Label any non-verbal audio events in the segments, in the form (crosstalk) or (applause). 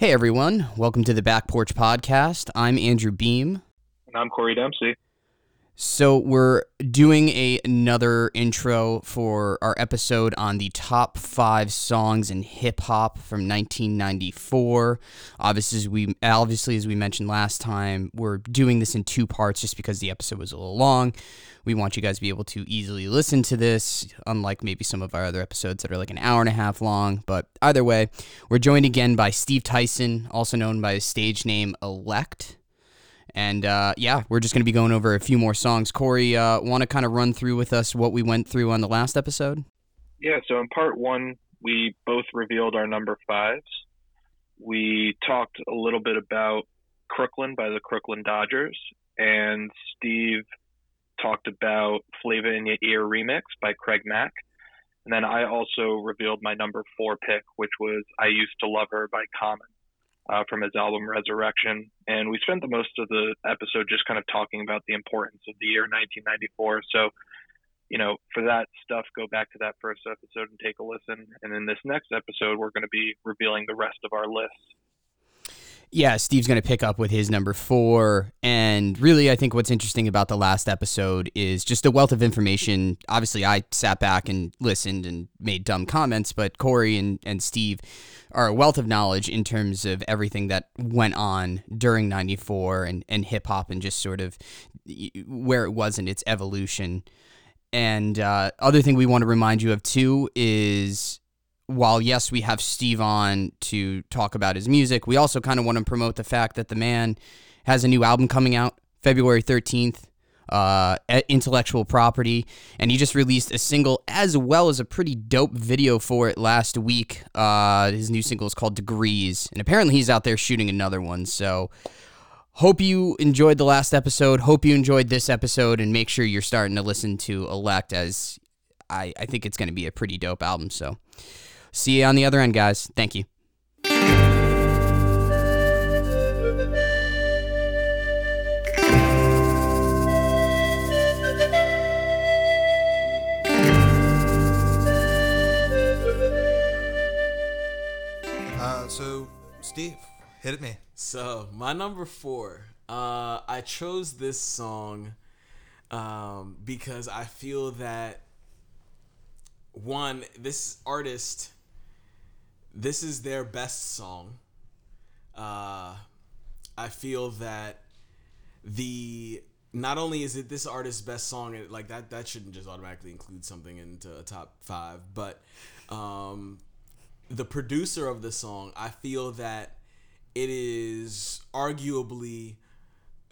Hey everyone, welcome to the Back Porch Podcast. I'm Andrew Beam. And I'm Corey Dempsey. So we're doing a, another intro for our episode on the top five songs in hip hop from 1994. Obviously, as we obviously as we mentioned last time, we're doing this in two parts just because the episode was a little long. We want you guys to be able to easily listen to this, unlike maybe some of our other episodes that are like an hour and a half long. But either way, we're joined again by Steve Tyson, also known by his stage name Elect. And uh, yeah, we're just going to be going over a few more songs. Corey, uh, want to kind of run through with us what we went through on the last episode? Yeah, so in part one, we both revealed our number fives. We talked a little bit about Crooklyn by the Crooklyn Dodgers, and Steve talked about Flavor in Your Ear remix by Craig Mack. And then I also revealed my number four pick, which was I Used to Love Her by Common uh, from his album Resurrection. And we spent the most of the episode just kind of talking about the importance of the year 1994. So, you know, for that stuff, go back to that first episode and take a listen. And in this next episode, we're going to be revealing the rest of our list yeah, Steve's going to pick up with his number four. And really, I think what's interesting about the last episode is just a wealth of information. Obviously, I sat back and listened and made dumb comments, but Corey and, and Steve are a wealth of knowledge in terms of everything that went on during 94 and, and hip hop and just sort of where it was in its evolution. And uh, other thing we want to remind you of too is while yes, we have Steve on to talk about his music, we also kind of want to promote the fact that the man has a new album coming out February 13th, uh, Intellectual Property, and he just released a single as well as a pretty dope video for it last week. Uh, his new single is called Degrees, and apparently he's out there shooting another one. So, hope you enjoyed the last episode. Hope you enjoyed this episode, and make sure you're starting to listen to Elect as I, I think it's going to be a pretty dope album. So, See you on the other end, guys. Thank you. Uh, so, Steve, hit it me. So, my number four, uh, I chose this song um, because I feel that one, this artist this is their best song. Uh, I feel that the not only is it this artist's best song, like that that shouldn't just automatically include something into a top five, but um, the producer of the song, I feel that it is arguably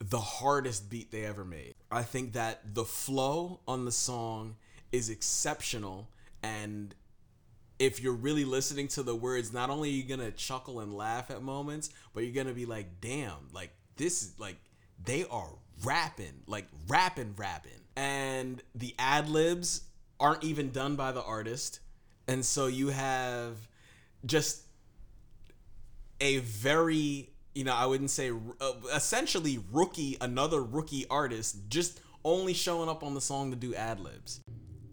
the hardest beat they ever made. I think that the flow on the song is exceptional and if you're really listening to the words, not only are you gonna chuckle and laugh at moments, but you're gonna be like, damn, like this is like they are rapping, like rapping, rapping. And the ad libs aren't even done by the artist. And so you have just a very, you know, I wouldn't say uh, essentially rookie, another rookie artist just only showing up on the song to do ad libs.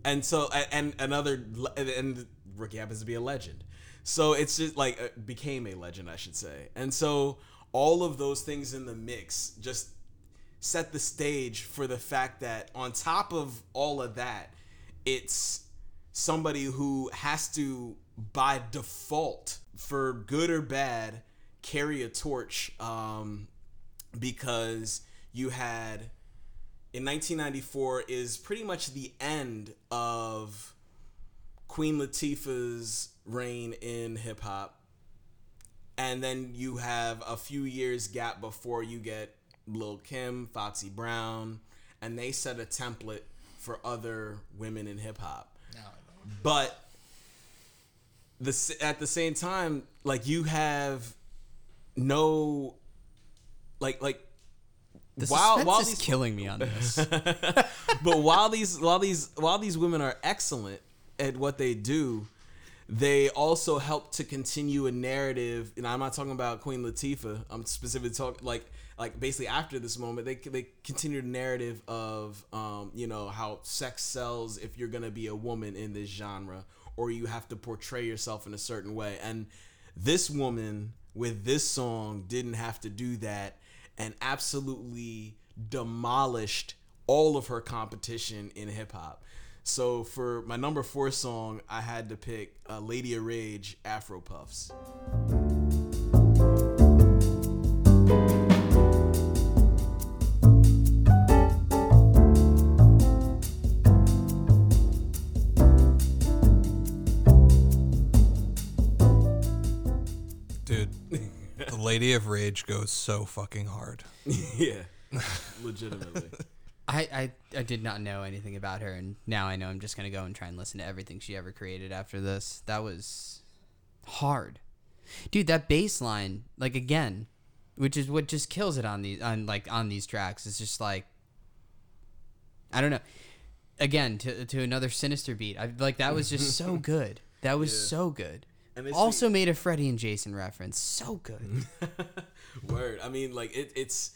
And so, and another, and Rookie happens to be a legend. So it's just like uh, became a legend, I should say. And so all of those things in the mix just set the stage for the fact that on top of all of that, it's somebody who has to by default for good or bad carry a torch um, because you had in 1994 is pretty much the end of Queen Latifah's reign in hip hop, and then you have a few years gap before you get Lil Kim, Foxy Brown, and they set a template for other women in hip hop. But the at the same time, like you have no, like like the while while these killing me on this. (laughs) but while these while these while these women are excellent, at what they do, they also help to continue a narrative. And I'm not talking about Queen Latifah. I'm specifically talking like like basically after this moment, they they continue the narrative of um, you know how sex sells if you're gonna be a woman in this genre, or you have to portray yourself in a certain way. And this woman with this song didn't have to do that and absolutely demolished all of her competition in hip hop. So for my number four song, I had to pick uh, Lady of Rage Afro Puffs. Dude, the Lady of Rage goes so fucking hard. (laughs) yeah, legitimately. I, I, I did not know anything about her, and now I know I'm just gonna go and try and listen to everything she ever created after this. That was hard, dude. That bass line, like again, which is what just kills it on these on like on these tracks. It's just like I don't know. Again, to to another sinister beat. I like that was just so (laughs) good. That was Yeah. so good. Also made a Freddie and Jason reference. So good. (laughs) Word. I mean, like it, it's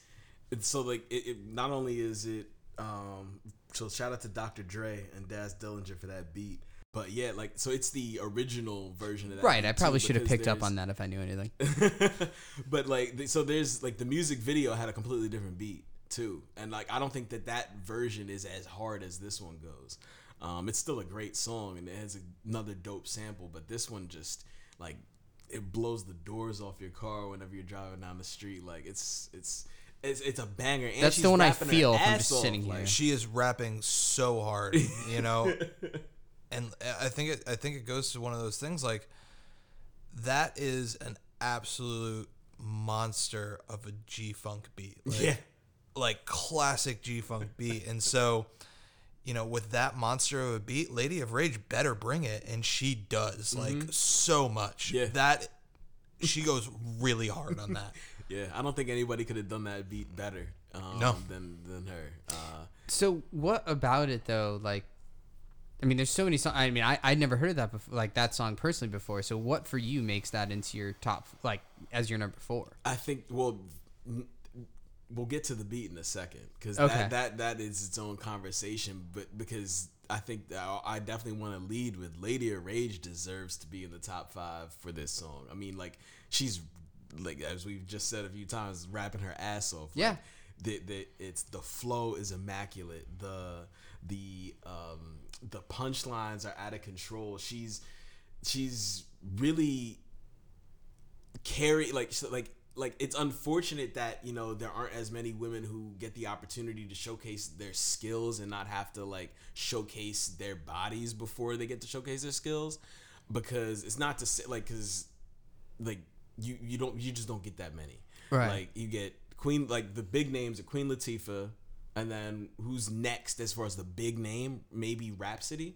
it's so like it, it. Not only is it um. So shout out to Dr. Dre and Daz Dillinger for that beat. But yeah, like so it's the original version of that. right. I probably should have picked up on that if I knew anything. (laughs) but like so there's like the music video had a completely different beat too and like i don't think that that version is as hard as this one goes um it's still a great song and it has another dope sample but this one just like it blows the doors off your car whenever you're driving down the street like it's it's it's, it's a banger and That's she's the one I feel if I'm just off, sitting here. She is rapping so hard, you (laughs) know. and I think it I think it goes to one of those things like that is an absolute monster of a G funk beat. Like, yeah like classic G Funk beat. And so, you know, with that monster of a beat, Lady of Rage better bring it, and she does like mm-hmm. so much. Yeah. That she goes really hard on that. (laughs) yeah i don't think anybody could have done that beat better um, No. than than her uh So what about it though? Like, I mean, there's so many songs. I mean, I I'd never heard of that before, like that song personally before. So what for you makes that into your top, like as your number four? I think well, n- we'll get to the beat in a second because Okay. that, that that is its own conversation. But because I think I I definitely want to lead with Lady of Rage deserves to be in the top five for this song. I mean, like she's like as we've just said a few times, rapping her ass off. Like, Yeah. the, the it's the flow is immaculate. The the um the punchlines are out of control. She's she's really carry like like like it's unfortunate that you know there aren't as many women who get the opportunity to showcase their skills and not have to like showcase their bodies before they get to showcase their skills because it's not to say like because like you you don't you just don't get that many. Right. like you get queen like the big names are queen latifah and then who's next as far as the big name? Maybe Rapsody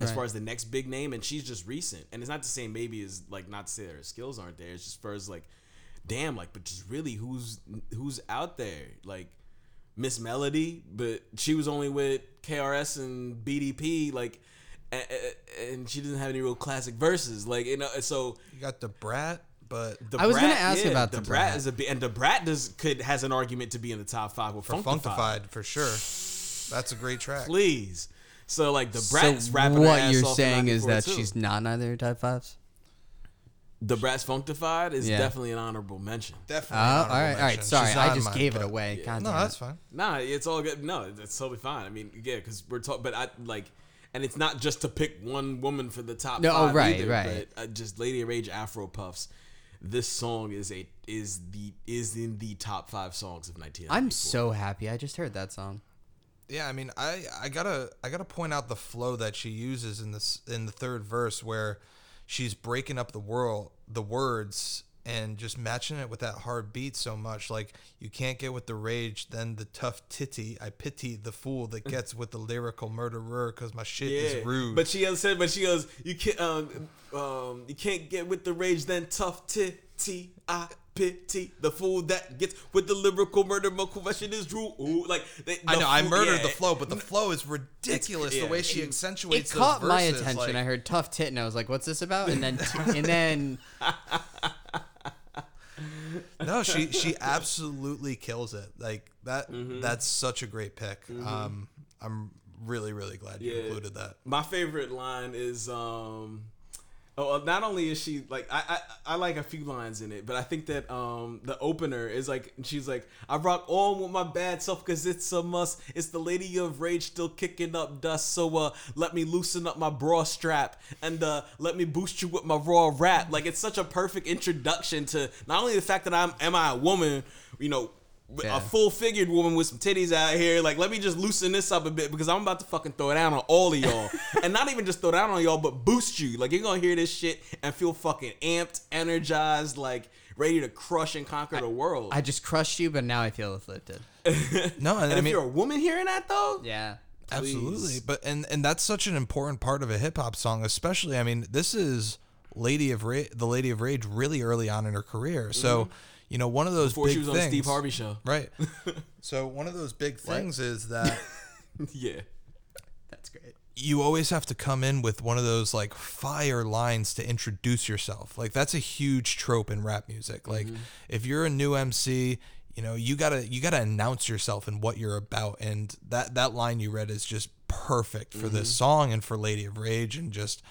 as Right. far as the next big name and she's just recent. And it's not to say maybe is like not to say that her skills aren't there. It's just for as like damn like but just really who's who's out there? Like miss melody but she was only with krs and bdp like and she doesn't have any real classic verses. Like you know so You got the brat, but the I was gonna Brat- ask yeah, about the the brat, Brat. is a bi- and the brat does could has an argument to be in the top five with for Funkified. Funkified for sure. That's a great track. Please, so like the brat's so rapping. her what ass you're off saying is that too. she's not in either top fives. the brat's Funkified is Yeah. definitely an honorable mention. Oh, Definitely. all an right, honorable all right. mention. Sorry, She's I just mine, gave it away. God No, that's it. fine. Nah, it's all good. No, that's totally fine. I mean, yeah, because we're talking, but I like, and it's not just to pick one woman for the top No, oh, five right, either, right. But uh, just Lady of Rage Afro Puffs. This song is a is the is in the top five songs of 1994. I'm so happy. I just heard that song. Yeah, I mean, I I gotta I gotta point out the flow that she uses in this in the third verse where she's breaking up the world the words and just matching it with that hard beat so much. Like you can't get with the rage, then the tough titty. I pity the fool that gets with the lyrical murderer because my shit is rude. But she has said, but she goes, you can't, um, um, you can't get with the rage, then tough titty. I pity the fool that gets with the lyrical murder. My question is true. Ooh, like they, I the know I murdered yeah. the flow, but the flow is ridiculous. yeah. the way she It- accentuates It those caught my attention. like- I heard tough tit, and I was like, "What's this about?" And then, and then, (laughs) (laughs) no, she she absolutely kills it. Like that. Mm-hmm. That's such a great pick. Um, I'm really really glad you Yeah. included that. My favorite line is, um, Oh, uh, not only is she like I, I I like a few lines in it, but I think that um the opener is like she's like I rock on with my bad self because it's a must. It's the lady of rage still kicking up dust, so uh let me loosen up my bra strap and uh let me boost you with my raw rap. Like it's such a perfect introduction to not only the fact that I'm am I a woman, you know. Yeah. A full figured woman with some titties out here. Like, let me just loosen this up a bit because I'm about to fucking throw it down on all of y'all. (laughs) and not even just throw it down on y'all, but boost you. Like, you're gonna hear this shit and feel fucking amped, energized, like ready to crush and conquer the world. I just crushed you, but now I feel afflicted. (laughs) No, and, and I if mean, you're a woman hearing that though, Yeah. Absolutely. But and and that's such an important part of a hip hop song, especially I mean, this is Lady of Ra- the Lady of Rage really early on in her career. So, mm-hmm. You know, one of those before big she was on things, the Steve Harvey show. Right. (laughs) so, one of those big things is (laughs) that yeah. That's great. you always have to come in with one of those like fire lines to introduce yourself. Like that's a huge trope in rap music. Like mm-hmm. if you're a new MC, you know, you got to you got to announce yourself and what you're about and that that line you read is just perfect for this mm-hmm. song and for Lady of Rage and just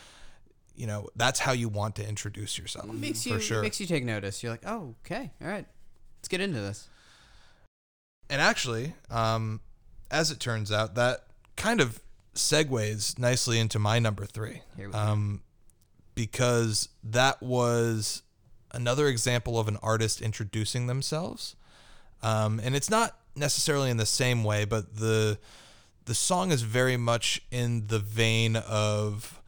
you know, that's how you want to introduce yourself. Makes for you sure. makes you take notice. You're like, oh, okay, all right, let's get into this. And actually, um, as it turns out, that kind of segues nicely into my number three. Here we go. Um, because that was another example of an artist introducing themselves. Um, and it's not necessarily in the same way, but the the song is very much in the vein of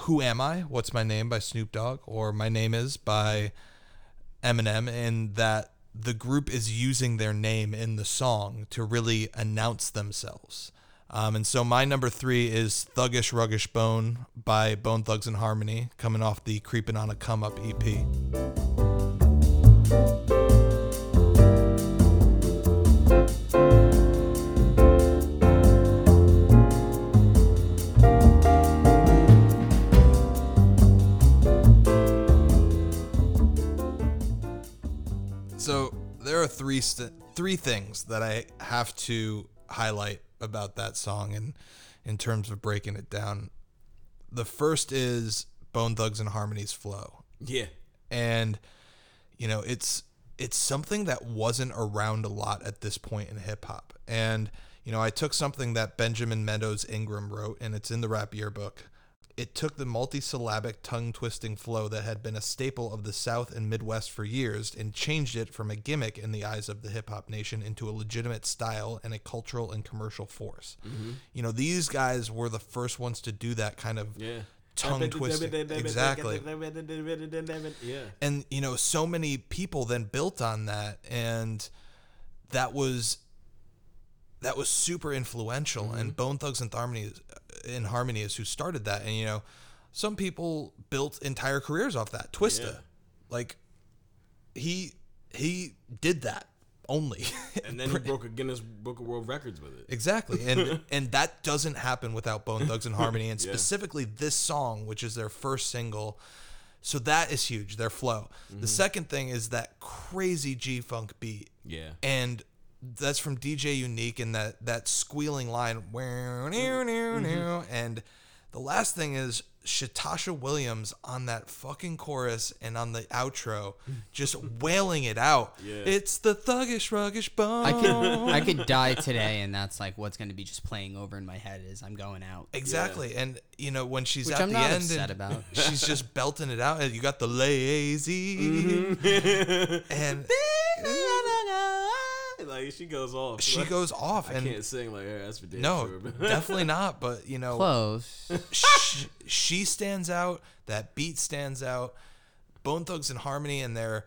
"Who Am I? What's My Name" by Snoop Dogg, or "My Name Is" by Eminem, in that the group is using their name in the song to really announce themselves. Um, and so my number three is Thuggish Ruggish Bone by Bone Thugs and Harmony, coming off the Creeping on a Come Up EP. Three st- three things that I have to highlight about that song, and in terms of breaking it down, the first is Bone Thugs and Harmony's flow, Yeah. and you know it's it's something that wasn't around a lot at this point in hip hop, and you know I took something that Benjamin Meadows Ingram wrote, and it's in the rap yearbook. It took the multisyllabic tongue twisting flow that had been a staple of the South and Midwest for years and changed it from a gimmick in the eyes of the hip hop nation into a legitimate style and a cultural and commercial force. Mm-hmm. You know, these guys were the first ones to do that kind of Yeah. tongue twisting. Exactly. Yeah. And, you know, so many people then built on that. And that was. That was super influential, and mm-hmm. Bone Thugs and Harmony, in Harmony is who started that. And you know, some people built entire careers off that. Twista, Yeah. like he he did that only. (laughs) And then he broke a Guinness Book of World Records with it. Exactly. And (laughs) and that doesn't happen without Bone Thugs and Harmony and (laughs) Yeah. specifically this song, which is their first single. So that is huge, their flow. Mm-hmm. The second thing is that crazy G Funk beat. Yeah. And that's from DJ U-Neek and that that squealing line "Wow, new, new, Mm-hmm. and the last thing is Shatasha Williams on that fucking chorus and on the outro just (laughs) wailing it out. Yeah. It's the thuggish ruggish bone. I could I could die today, and that's like what's going to be just playing over in my head is I'm going out. Exactly. And you know, when she's Which at I'm the not end upset about. (laughs) she's just belting it out and you got the lazy Mm-hmm. (laughs) and (laughs) like she goes off. she Like, goes off I and can't sing like her. That's for damn no, sure. but- (laughs) definitely not, but you know, Close. sh- she stands out, that beat stands out. Bone Thugs and Harmony and their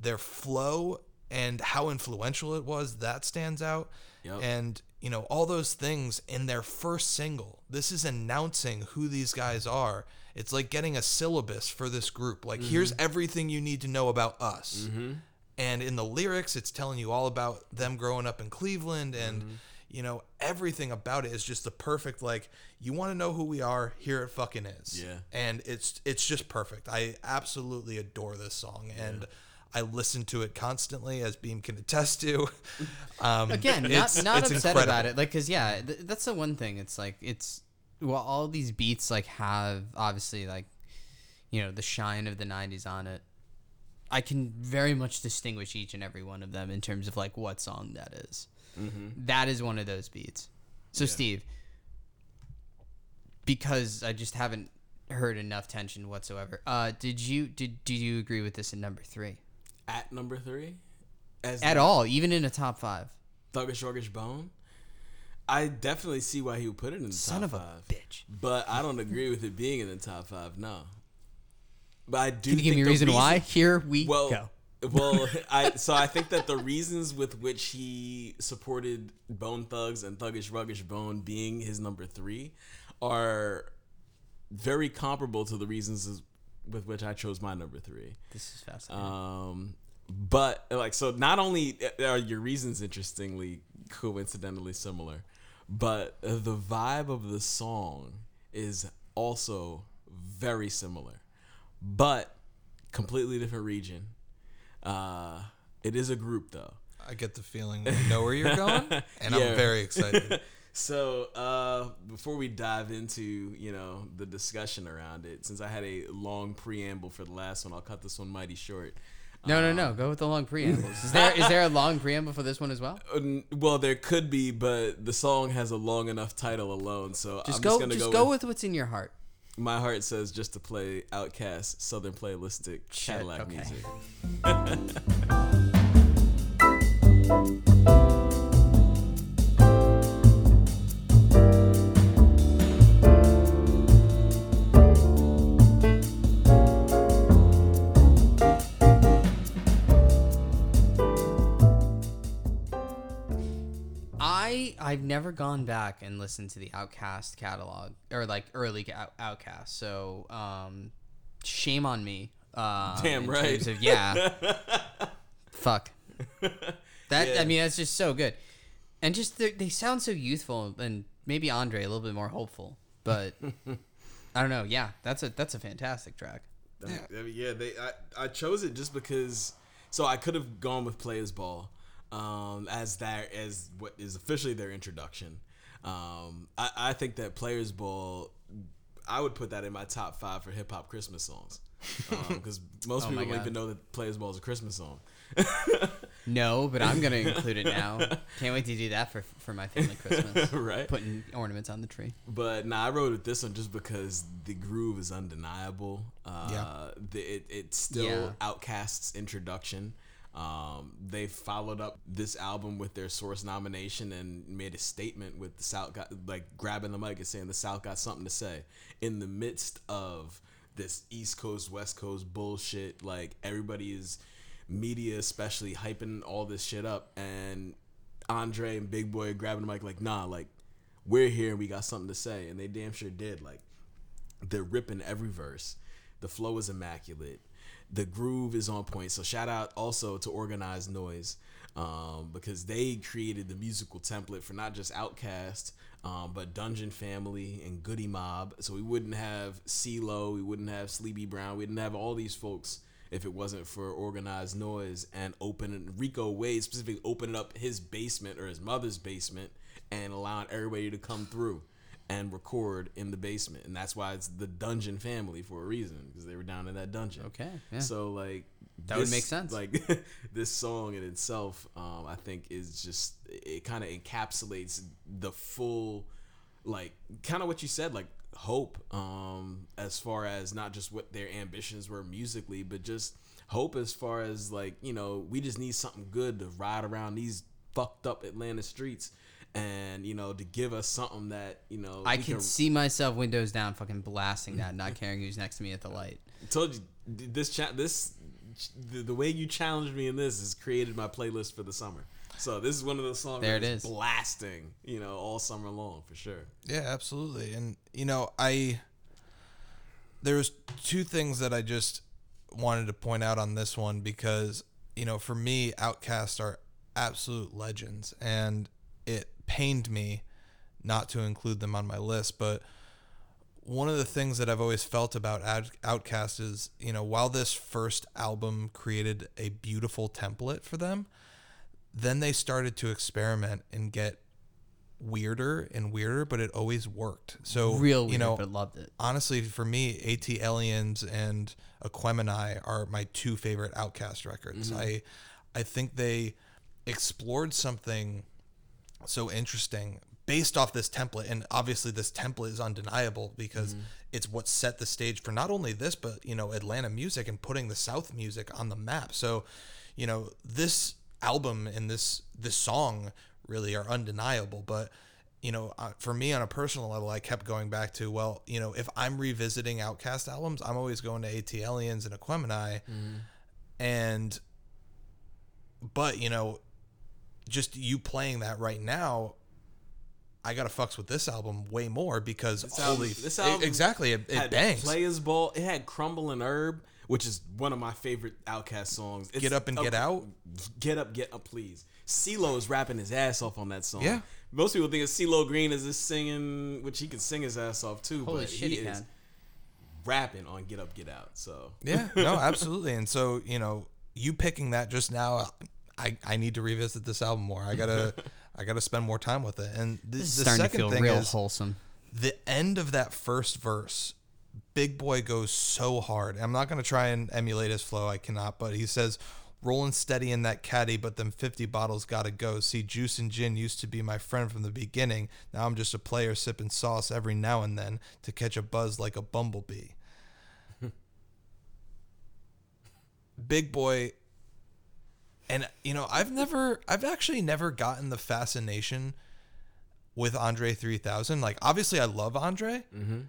their flow and how influential it was, that stands out. Yep. And you know, all those things in their first single. This is announcing who these guys are. It's like getting a syllabus for this group. Like here's mm-hmm. everything you need to know about us. Mm-hmm. And in the lyrics, it's telling you all about them growing up in Cleveland and you know, everything about it is just the perfect like you want to know who we are, here it fucking is. Yeah. And it's it's just perfect. I absolutely adore this song and I listen to it constantly as Beam can attest to. (laughs) Um, Again, not it's- not it's upset about it. Like, cause yeah, th- that's the one thing. It's like it's well, all these beats like have obviously like, you know, the shine of the 90s on it. I can very much distinguish each and every one of them in terms of like what song that is. That is one of those beats. So Steve, because I just haven't heard enough tension whatsoever. Uh, did you did do you agree with this in number three At number three, as at the all, even in a top five? Thuggish Ruggish Bone. I definitely see why he would put it in the Son top of a five. bitch. But I don't agree with it being in the top five. No. But I do. Can you give think me a the reason, why? Here we Well, go. well, (laughs) I so I think that the reasons with which he supported Bone Thugs and Thuggish Ruggish Bone being his number three are very comparable to the reasons with which I chose my number three. This is fascinating. Um, but like, so not only are your reasons interestingly coincidentally similar, but the vibe of the song is also very similar, but completely different region. Uh, it is a group though. I get the feeling we know where you're going, (laughs) and Yeah. I'm very excited. (laughs) So uh, before we dive into you know the discussion around it, since I had a long preamble for the last one, I'll cut this one mighty short. no, no, no. Go with the long preambles. (laughs) Is there is there a long preamble for this one as well? Uh, Well, there could be, but the song has a long enough title alone, so Just I'm go. just gonna just go, go with, with what's in your heart. My heart says just to play Outkast Southern Playlistic Cadillac okay. music. (laughs) never gone back and listened to the Outkast catalog or like early Out- Outkast. So um, shame on me. Uh, (laughs) Damn right. of- yeah. (laughs) Fuck. That Yeah. I mean that's just so good, and just they sound so youthful and maybe Andre a little bit more hopeful, but (laughs) I don't know. Yeah, that's a that's a fantastic track. Yeah, I mean, yeah. They I, I chose it just because. So I could have gone with Players Ball, um, as that as what is officially their introduction. Um, I, I think that Players Ball, I would put that in my top five for hip hop Christmas songs, (laughs) because most Oh people don't even know that Players Ball is a Christmas song. (laughs) No, but I'm gonna (laughs) include it now. Can't wait to do that for for my family Christmas. right. Putting ornaments on the tree. But nah, I wrote it this one just because the groove is undeniable. Uh, Yeah. the, it, it's still Yeah. Outkast's introduction. Um, they followed up this album with their source nomination and made a statement with the South got like grabbing the mic and saying the South got something to say in the midst of this East Coast West Coast bullshit. Like everybody is media, especially hyping all this shit up, and Andre and Big Boy grabbing the mic like, nah, like we're here and we got something to say, and they damn sure did. Like they're ripping every verse. The flow is immaculate. The groove is on point. So shout out also to Organized Noise um, because they created the musical template for not just Outkast, um, but Dungeon Family and Goodie Mob. So we wouldn't have CeeLo, we wouldn't have Sleepy Brown, we didn't have all these folks if it wasn't for Organized Noise and opening Rico Wade specifically opening up his basement or his mother's basement and allowing everybody to come through and record in the basement, and that's why it's the Dungeon Family for a reason because they were down in that dungeon. Okay, yeah. So like That would make sense. Like (laughs) this song in itself, um, I think is just it kind of encapsulates the full, like kind of what you said, like hope, um, as far as not just what their ambitions were musically, but just hope as far as like you know we just need something good to ride around these fucked up Atlanta streets. And you know, to give us something that you know, I we can see myself windows down, fucking blasting that, not caring who's next to me at the light. (laughs) told you this cha- this the, the way you challenged me in this has created my playlist for the summer. So this is one of those songs There that it is is. blasting, you know, all summer long for sure. Yeah, absolutely. And you know, I there was two things that I just wanted to point out on this one because you know, for me, Outkast are absolute legends, and it pained me not to include them on my list. But one of the things that I've always felt about Out- Outkast is, you know, while this first album created a beautiful template for them, then they started to experiment and get weirder and weirder, but it always worked. So Real weird, you know, but loved it. honestly, for me, AT Aliens and Aquemini are my two favorite Outkast records. Mm-hmm. I I think they explored something so interesting based off this template and obviously this template is undeniable because it's what set the stage for not only this but you know Atlanta music and putting the South music on the map. So, you know, this album and this this song really are undeniable, but you know, uh, for me on a personal level, I kept going back to, well, you know, if I'm revisiting Outkast albums, I'm always going to ATLiens and Aquemini. And, but, you know, just you playing that right now, I gotta fucks with this album way more because This album- holy, this e- album exactly, it, it had bangs. Players Ball. It had Crumblin' Erb, which is one of my favorite Outkast songs. It's Get Up and a- Get Out? Get up, get up, please. CeeLo is rapping his ass off on that song. Yeah. Most people think of CeeLo Green as this singing, which he can sing his ass off too. Holy but shit, he he is rapping on Get Up, Get Out. So Yeah, no, (laughs) absolutely. And so, you know, you picking that just now, I, I need to revisit this album more. I gotta (laughs) I gotta spend more time with it. And is the starting to second feel thing real is wholesome. the end of that first verse. Big Boy goes so hard. I'm not gonna try and emulate his flow. I cannot. But he says, "Rolling steady in that caddy, but them 50 bottles gotta go. See, juice and gin used to be my friend from the beginning. Now I'm just a player sipping sauce every now and then to catch a buzz like a bumblebee." (laughs) Big Boy and you know, I've never I've actually never gotten the fascination with Andre 3000. Like obviously I love Andre. Mm-hmm.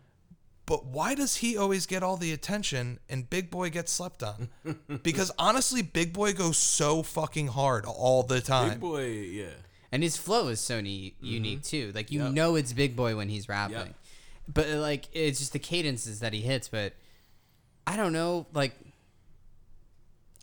But why does he always get all the attention and Big Boy gets slept on? (laughs) because honestly, Big Boy goes so fucking hard all the time. Big Boy, yeah. And his flow is so ne- mm-hmm. unique too. Like you Yep. know it's Big Boy when he's rapping. Yep. But like it's just the cadences that he hits, but I don't know, like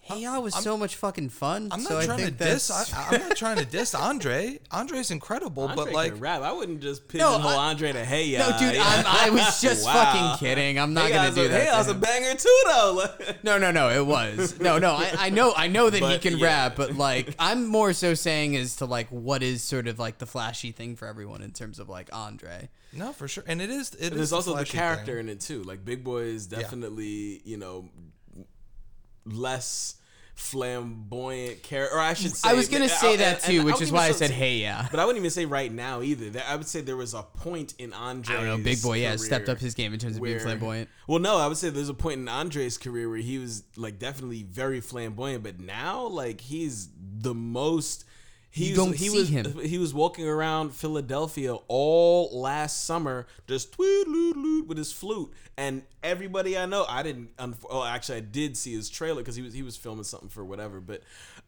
Hey I was so much fucking fun. I'm not so I trying to diss. that's- I, I'm not trying to diss Andre. Andre's incredible, Andre but like, can rap. I wouldn't just No, pigeonhole I- Andre to Hey No, dude, yeah. I'm, I was just (laughs) Wow. fucking kidding. I'm not Hey gonna do a, that. Hey to Ya's a banger too, though. (laughs) No, no, no, it was. No, no, I, I know I know that he can yeah. rap, but like I'm more so saying as to like what is sort of like the flashy thing for everyone in terms of like Andre. no, for sure. And it is. It And is there's also the character thing. in it too. Like Big Boy is definitely, you know, less flamboyant character. Or I should say, I was gonna say and- that and too, I which wouldn't is why I said hey yeah. But I wouldn't even say right now either. There- I would say there was a point in Andre. I don't know, Big Boy, yeah, stepped up his game in terms of being flamboyant. Well, no, I would say there's a point in Andre's career where he was like definitely very flamboyant, but now like he's the most. He You was, don't he see was, him. Uh, he was walking around Philadelphia all last summer, just tweet loot loot with his flute, and everybody I know, I didn't. Oh, actually, I did see his trailer because he was he was filming something for whatever, but.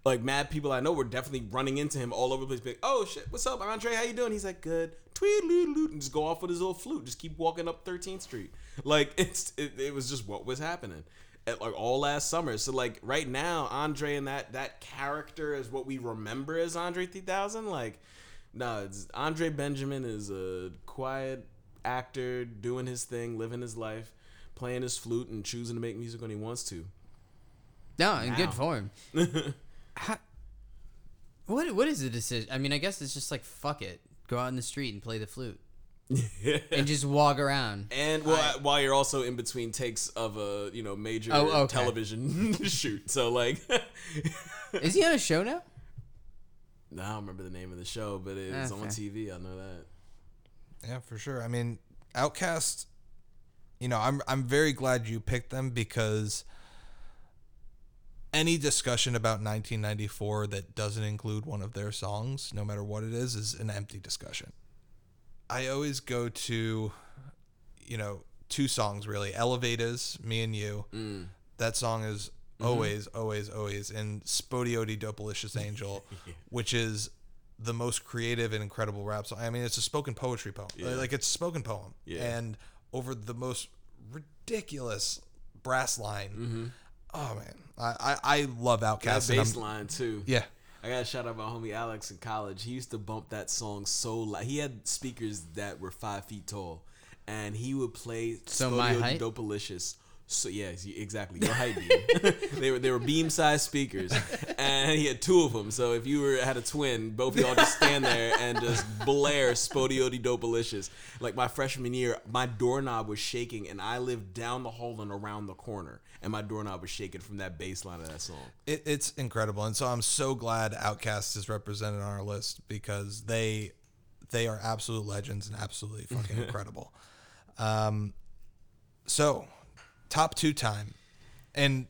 Like mad people I know were definitely running into him all over the place. Be like, oh shit, what's up, Andre? How you doing? He's like, good. Tweet loot loot, and just go off with his little flute. Just keep walking up 13th Street. Like (laughs) it's it, it was just what was happening. At, like all last summer. So like right now, Andre and that that character is what we remember as Andre 3000. Like, no, it's, Andre Benjamin is a quiet actor doing his thing, living his life, playing his flute, and choosing to make music when he wants to. No, in Wow. good form. (laughs) How, what what is the decision? I mean, I guess it's just like fuck it, go out in the street and play the flute (laughs) and just walk around. And well, while you're also in between takes of a you know major Oh, okay. television (laughs) shoot, so like, (laughs) Is he on a show now? I don't remember the name of the show, but it was Ah, on. TV. I know that. Yeah, for sure. I mean, Outkast. You know, I'm I'm very glad you picked them because any discussion about 1994 that doesn't include one of their songs, no matter what it is, is an empty discussion. I always go to, you know, two songs really. Elevators, Me and You. Mm. That song is mm-hmm. always, always, always in SpottieOttieDopaliscious (laughs) Angel, which is the most creative and incredible rap song. I mean, it's a spoken poetry poem. Yeah. Like it's a spoken poem. Yeah. And over the most ridiculous brass line. Mm-hmm. Oh man. I, I, I love That Outkast. and I'm- bass line too. Yeah. I gotta shout out my homie Alex in college. He used to bump that song so loud. He had speakers that were five feet tall, and he would play So My Spodio Height? Dopalicious So yes, exactly. Your height (laughs) beam. they were they were beam sized speakers, and he had two of them. So if you were had a twin, both of y'all just stand there and just blare "SpottieOttieDopaliscious." Like my freshman year, my doorknob was shaking, and I lived down the hall and around the corner, and my doorknob was shaking from that bass line of that song. It, it's incredible, and so I'm so glad Outkast is represented on our list because they they are absolute legends and absolutely fucking (laughs) incredible. Um, so top two time, and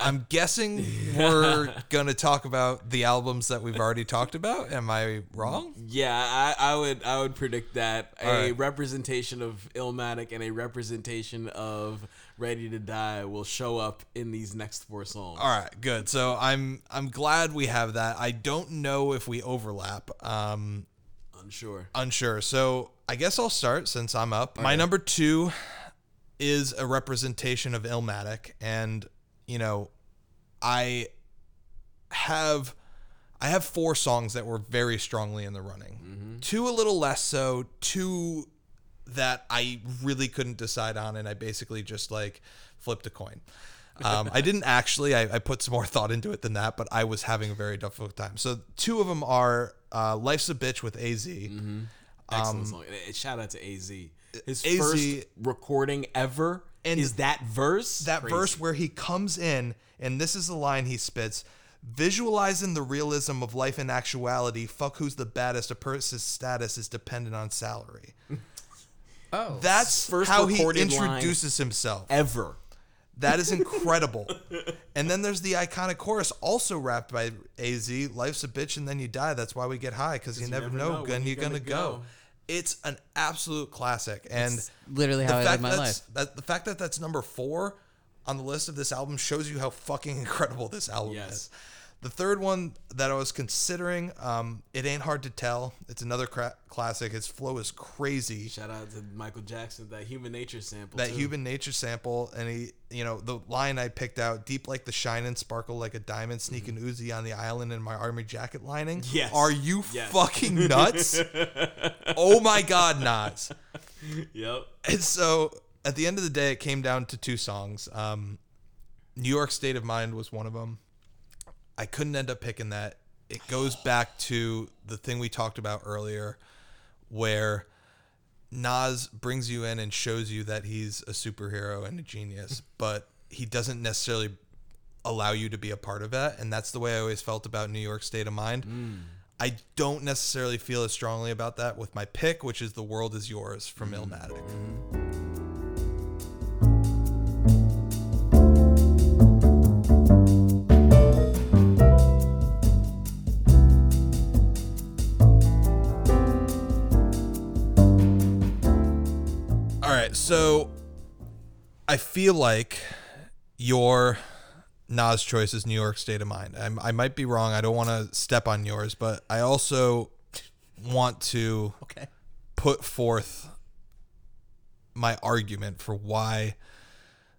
I'm guessing (laughs) we're gonna talk about the albums that we've already talked about. Am I wrong? Yeah, I, I would I would predict that a right. representation of Illmatic and a representation of Ready to Die will show up in these next four songs. All right, good. So I'm I'm glad we have that. I don't know if we overlap. Um, Unsure. unsure. So I guess I'll start since I'm up. My number two is a representation of Illmatic, and you know, I have I have four songs that were very strongly in the running. Two a little less so. Two that I really couldn't decide on, and I basically just like flipped a coin. Um, I didn't (laughs) actually. I, I put some more thought into it than that, but I was having a very difficult time. So two of them are uh, "Life's a Bitch" with Az. Excellent song. And- and shout out to AZ. His AZ first recording ever And is that verse. that Crazy. verse where he comes in and this is the line he spits visualizing the realism of life in actuality fuck who's the baddest a person's status is dependent on salary (laughs) Oh, that's First how he recorded line. introduces himself ever. that is (laughs) incredible and then there's the iconic chorus also rapped by az life's a bitch and then you die that's why we get high because you, never, know, when you're gonna, go. It's an absolute classic and literally how I live my life. That, the fact that that's number four on the list of this album shows you how fucking (laughs) incredible this album Yes. is. The third one that I was considering, um, it ain't hard to tell. It's another cra- classic. Its flow is crazy. Shout out to Michael Jackson, that human nature sample. That too. human nature sample, and he, you know, the line I picked out, deep like the shine and sparkle like a diamond, sneaking Uzi on the island in my army jacket lining. Mm-hmm. Yes. Are you Yes. fucking nuts? (laughs) oh my God, Nas. Yep. And so at the end of the day, it came down to two songs. Um, New York State of Mind was one of them. I couldn't end up picking that. It goes back to the thing we talked about earlier, where Nas brings you in and shows you that he's a superhero and a genius, but he doesn't necessarily allow you to be a part of that. And that's the way I always felt about New York State of Mind. Mm. I don't necessarily feel as strongly about that with my pick, which is The World Is Yours from Illmatic. All mm-hmm. So I feel like your Nas choice is New York State of Mind. I'm, I might be wrong. I don't want to step on yours, but I also want to Okay. put forth my argument for why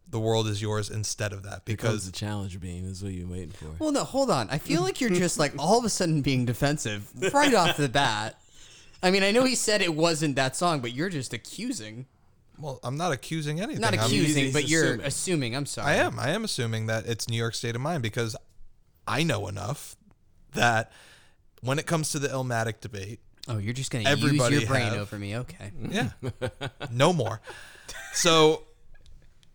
the world is yours instead of that Because because the challenge beam is what you're waiting for. Well, no, hold on. I feel like you're just like all of a sudden being defensive right off the bat. I mean, I know he said it wasn't that song, but you're just accusing. Well I'm not accusing anything. Not I'm- accusing, but you're assuming. assuming. I'm sorry. I am. I am assuming that it's New York State of Mind because I know enough that when it comes to the Illmatic debate, Oh, you're just gonna use Everybody your brain have- over me. Okay. (laughs) Yeah. no more. So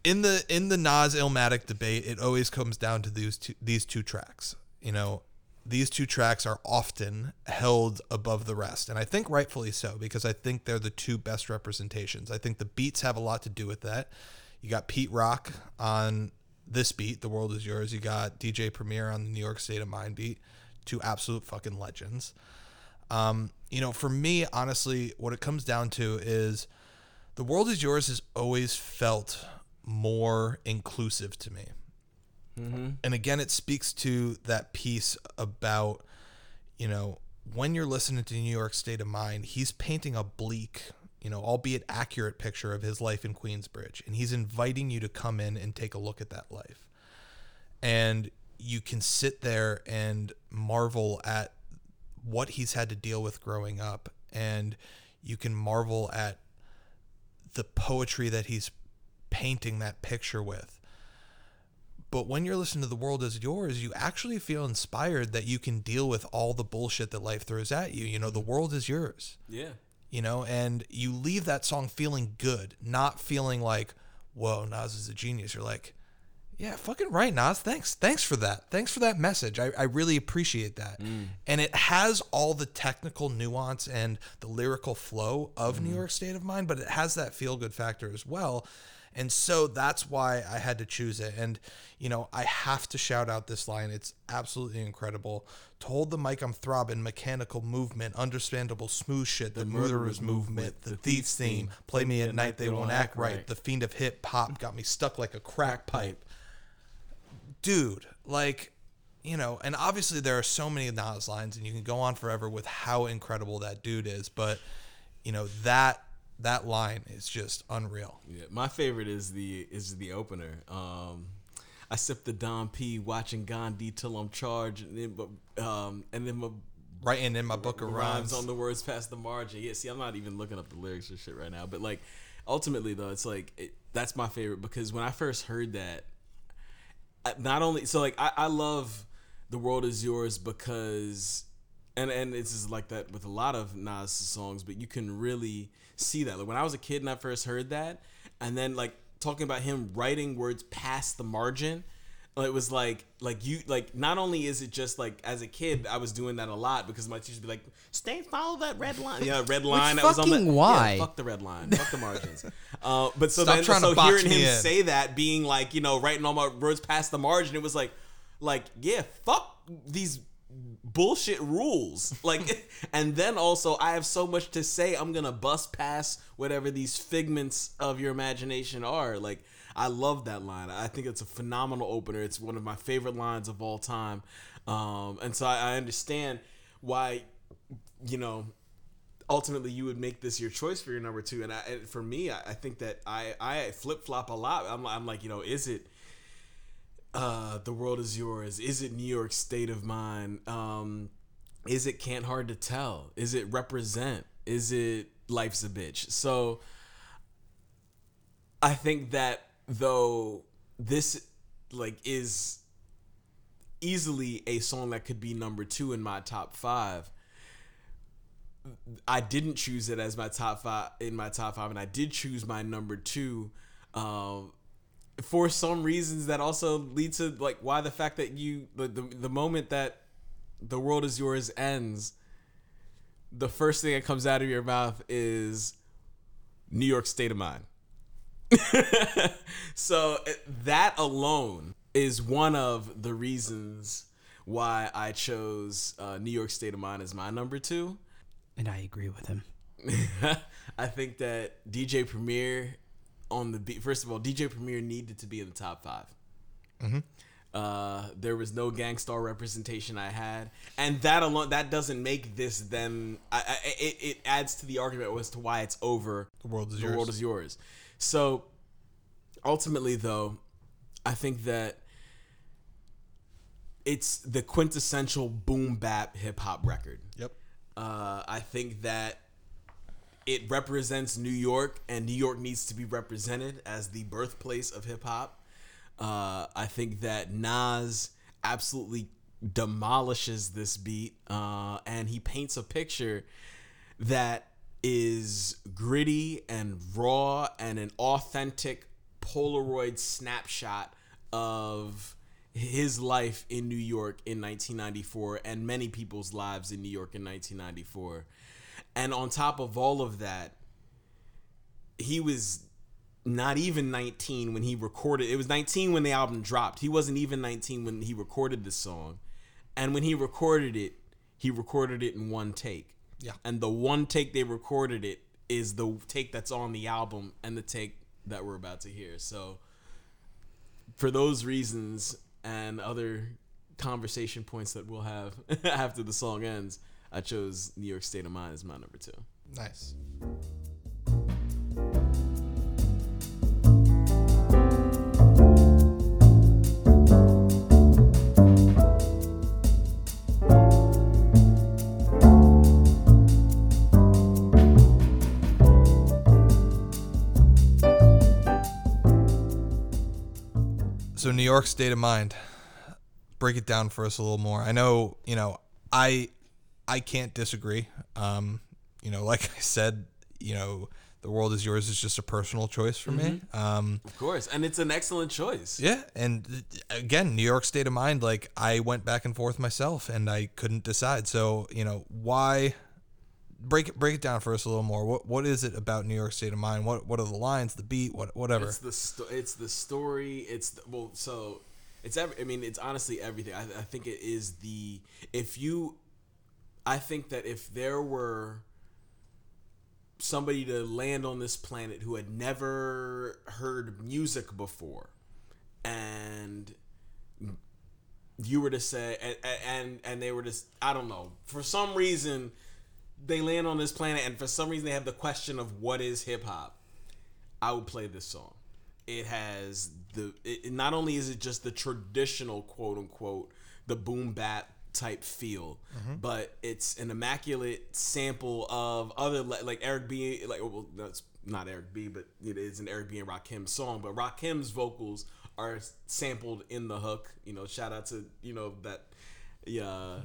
in the in the Nas Illmatic debate, it always comes down to these two these two tracks. You know, these two tracks are often held above the rest, and I think rightfully so because I think they're the two best representations. I think the beats have a lot to do with that. You got Pete Rock on this beat, "The World Is Yours." You got DJ Premier on the New York State of Mind beat, two absolute fucking legends. Um, you know, for me, honestly, what it comes down to is the world is yours has always felt more inclusive to me. Mm-hmm. And again, it speaks to that piece about, you know, when you're listening to New York State of Mind, he's painting a bleak, you know, albeit accurate picture of his life in Queensbridge. And he's inviting you to come in and take a look at that life. And you can sit there and marvel at what he's had to deal with growing up. And you can marvel at the poetry that he's painting that picture with. But when you're listening to The World Is Yours, you actually feel inspired that you can deal with all the bullshit that life throws at you. You know, the world is yours. Yeah. You know, and you leave that song feeling good, not feeling like, whoa, Nas is a genius. You're like, yeah, fucking right, Nas. Thanks. Thanks for that. Thanks for that message. I, I really appreciate that. Mm. And it has all the technical nuance and the lyrical flow of New mm. York State of Mind, but it has that feel good factor as well. And so that's why I had to choose it. And, you know, I have to shout out this line. It's absolutely incredible. To hold the mic, I'm throbbing, mechanical movement, understandable smooth shit, the, murderer's movement, the thief's theme. Play me at night, they won't act right. The fiend of hip hop got me stuck like a crack pipe dude, like, you know, and obviously there are so many Nas lines, and you can go on forever with how incredible that dude is, but you know that that line is just unreal. Yeah, my favorite is the is the opener. Um, I sip the Dom P, watching Gandhi till I'm charged, and then, but, um, and then my Writing in my book of rhymes rhymes. on the words past the margin. Yeah, see, I'm not even looking up the lyrics or shit right now, but like, ultimately though, it's like it, that's my favorite because when I first heard that, I- not only so like I, I love the world is yours because and and it's just like that with a lot of Nas songs, but you can really see that. Like when I was a kid and I first heard that, and then like talking about him writing words past the margin, it was like like you like not only is it just like as a kid I was doing that a lot because my teacher would be like, stay follow that red line. (laughs) Yeah, red line that was on the why? Yeah, fuck the red line. Fuck the margins. (laughs) Uh, but so Stop then so hearing him in. say that, being like, you know, writing all my words past the margin, it was like like, yeah, fuck these bullshit rules. (laughs) Like and then also I have so much to say, I'm gonna bust past whatever these figments of your imagination are. Like I love that line. I think it's a phenomenal opener. It's one of my favorite lines of all time. Um, and so I, I understand why, you know, ultimately you would make this your choice for your number two. And, I, and for me, I, I think that I, I flip flop a lot. I'm, I'm like, you know, is it uh, the world is yours? Is it New York state of mind? Um, is it can't hard to tell? Is it represent? Is it life's a bitch? So I think that though this like is easily a song that could be number two in my top five. I didn't choose it as my top five in my top five, and I did choose my number two, um, for some reasons that also lead to like why the fact that you the, the the moment that the world is yours ends, the first thing that comes out of your mouth is New York state of mind. (laughs) so that alone is one of the reasons why I chose uh, New York State of Mind as my number two. And I agree with him. (laughs) I think that DJ Premier on the beat. First of all, DJ Premier needed to be in the top 5 Uh, there was no Gang Starr representation I had, and that alone that doesn't make this then. I, I, it, it adds to the argument as to why it's over. The world is the yours. world is yours. So ultimately, though, I think that it's the quintessential boom bap hip hop record. Yep. Uh, I think that it represents New York, and New York needs to be represented as the birthplace of hip hop. Uh, I think that Nas absolutely demolishes this beat, uh, and he paints a picture that is gritty and raw and an authentic Polaroid snapshot of his life in New York in 1994 and many people's lives in New York in 1994. And on top of all of that, he was not even 19 when he recorded it was 19 when the album dropped. He wasn't even 19 when he recorded this song. And when he recorded it, he recorded it in one take. Yeah. And the one take they recorded it is the take that's on the album and the take that we're about to hear. So for those reasons and other conversation points that we'll have (laughs) after the song ends, I chose New York State of Mind as my number two. Nice. So New York State of Mind. Break it down for us a little more. I know, you know, I I can't disagree. Um, you know, like I said, you know, the world is yours is just a personal choice for me. Um, Of course, and it's an excellent choice. yeah, and uh, again, New York State of Mind. Like I went back and forth myself, and I couldn't decide. So you know, why? Break it break it down for us a little more. What what is it about New York State of Mind? What what are the lines, the beat, what whatever? It's the sto- it's the story. It's the, well, so it's every. I mean, it's honestly everything. I, I think it is the if you. I think that if there were somebody to land on this planet who had never heard music before, and you were to say and and and they were just I don't know for some reason they land on this planet and for some reason they have the question of what is hip hop I would play this song. It has the it, not only is it just the traditional quote unquote the boom bap type feel but it's an immaculate sample of other li- like Eric B like well that's not Eric B but it is an Eric B and Rakim song but Rakim's vocals are sampled in the hook you know shout out to you know that yeah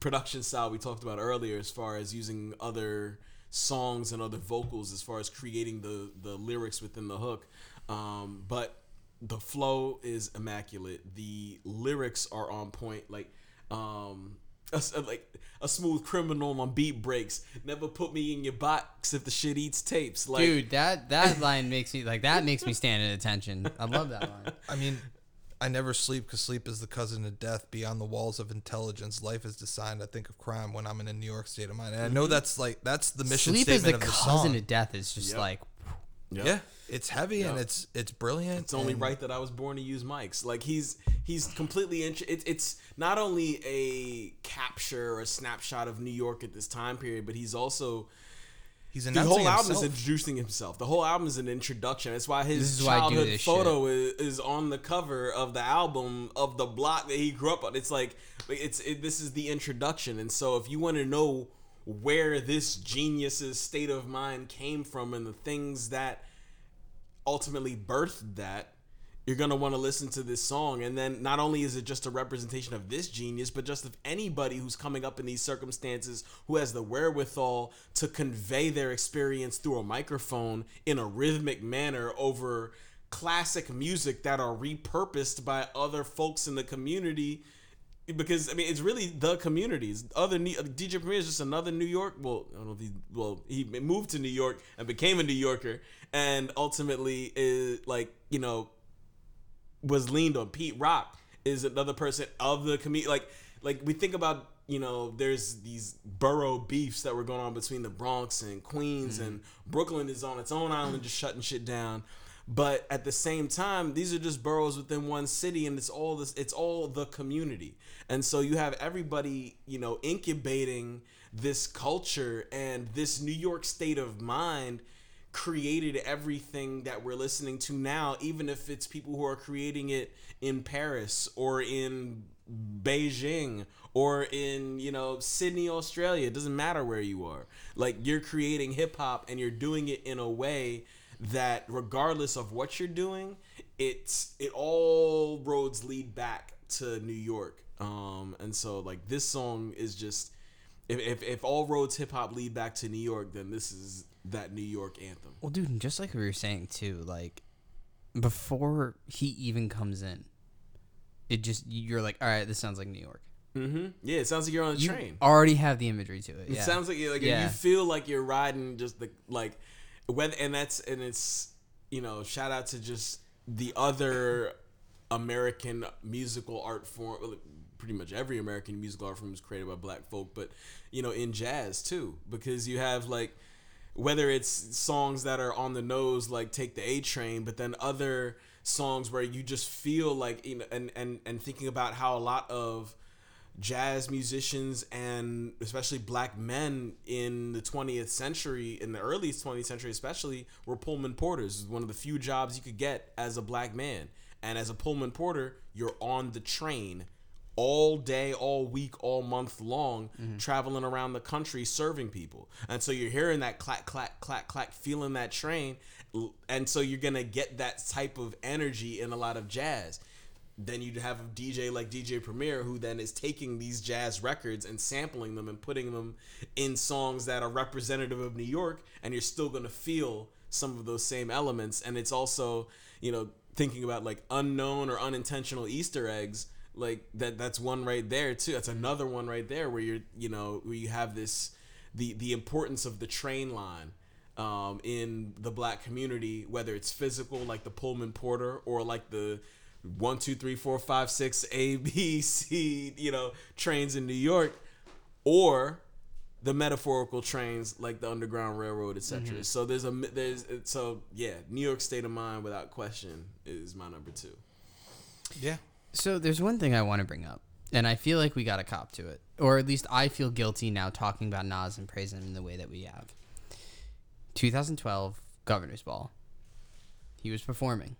production style we talked about earlier as far as using other songs and other vocals as far as creating the the lyrics within the hook um but the flow is immaculate. The lyrics are on point. Like um a, a- like a smooth criminal on beat breaks never put me in your box if the shit eats tapes like Dude, that that (laughs) line makes me like that makes me stand at attention. I love that line. (laughs) I mean, I never sleep because sleep is the cousin of death. Beyond the walls of intelligence, life is designed. I think of crime when I'm in a New York state of mind. And I know that's like that's the mission Sleep is statement the of the cousin song. of death is just Yep. like Yep. Yeah, it's heavy and it's it's brilliant. It's only right that I was born to use mics. Like he's he's completely int- it, it's not only a capture or a snapshot of New York at this time period, but he's also He's the whole album himself. is introducing himself. The whole album is an introduction. That's why his is why childhood photo is, is on the cover of the album of the block that he grew up on. It's like it's it, this is the introduction, and so if you want to know where this genius's state of mind came from and the things that ultimately birthed that you're going to want to listen to this song. And then not only is it just a representation of this genius but just of anybody who's coming up in these circumstances who has the wherewithal to convey their experience through a microphone in a rhythmic manner over classic music that are repurposed by other folks in the community because I mean it's really the communities. Other New, uh, DJ Premier is just another New York. Well, I don't know if he well he moved to New York and became a New Yorker, and ultimately is like you know was leaned on. Pete Rock is another person of the community. Like like we think about you know there's these borough beefs that were going on between the Bronx and Queens mm-hmm. and Brooklyn is on its own island just shutting shit down. But at the same time, these are just boroughs within one city, and it's all this. It's all the community, and so you have everybody, you know, incubating this culture and this New York state of mind created everything that we're listening to now, even if it's people who are creating it in Paris or in Beijing or in, you know, Sydney, Australia. It doesn't matter where you are. Like you're creating hip hop and you're doing it in a way that regardless of what you're doing, it's it all roads lead back to New York. Um and so like this song is just if, if, if all roads hip hop lead back to New York, then this is that New York anthem. Well, dude, just like we were saying too, like before he even comes in, it just you're like, all right, this sounds like New York. Mm-hmm. Yeah, it sounds like you're on a You train. already have the imagery to it. It sounds like you like Yeah. you feel like you're riding just the like whether and that's and it's you know shout out to just the other American musical art form. Pretty much every American musical art form was created by black folk, but you know in jazz too, because you have like whether it's songs that are on the nose like take the a train but then other songs where you just feel like you know and and and thinking about how a lot of jazz musicians and especially black men in the 20th century in the early 20th century especially were pullman porters one of the few jobs you could get as a black man and as a pullman porter you're on the train all day, all week, all month long, mm-hmm. traveling around the country serving people. And so you're hearing that clack, clack, clack, clack, feeling that train. And so you're going to get that type of energy in a lot of jazz. Then you'd have a DJ like DJ Premier who then is taking these jazz records and sampling them and putting them in songs that are representative of New York, and you're still gonna feel some of those same elements. And it's also, you know, thinking about like unknown or unintentional Easter eggs. Like that that's one right there too. That's another one right there where you're you know, where you have this the the importance of the train line um, in the black community, whether it's physical like the Pullman Porter or like the one, two, three, four, five, six, A, B, C, you know, trains in New York, or the metaphorical trains like the Underground Railroad, etc. Mm-hmm. So there's a there's so yeah, New York State of Mind without question is my number two. Yeah. So there's one thing I want to bring up, and I feel like we got a cop to it, or at least I feel guilty now talking about Nas and praising him in the way that we have. 2012 Governor's Ball. He was performing.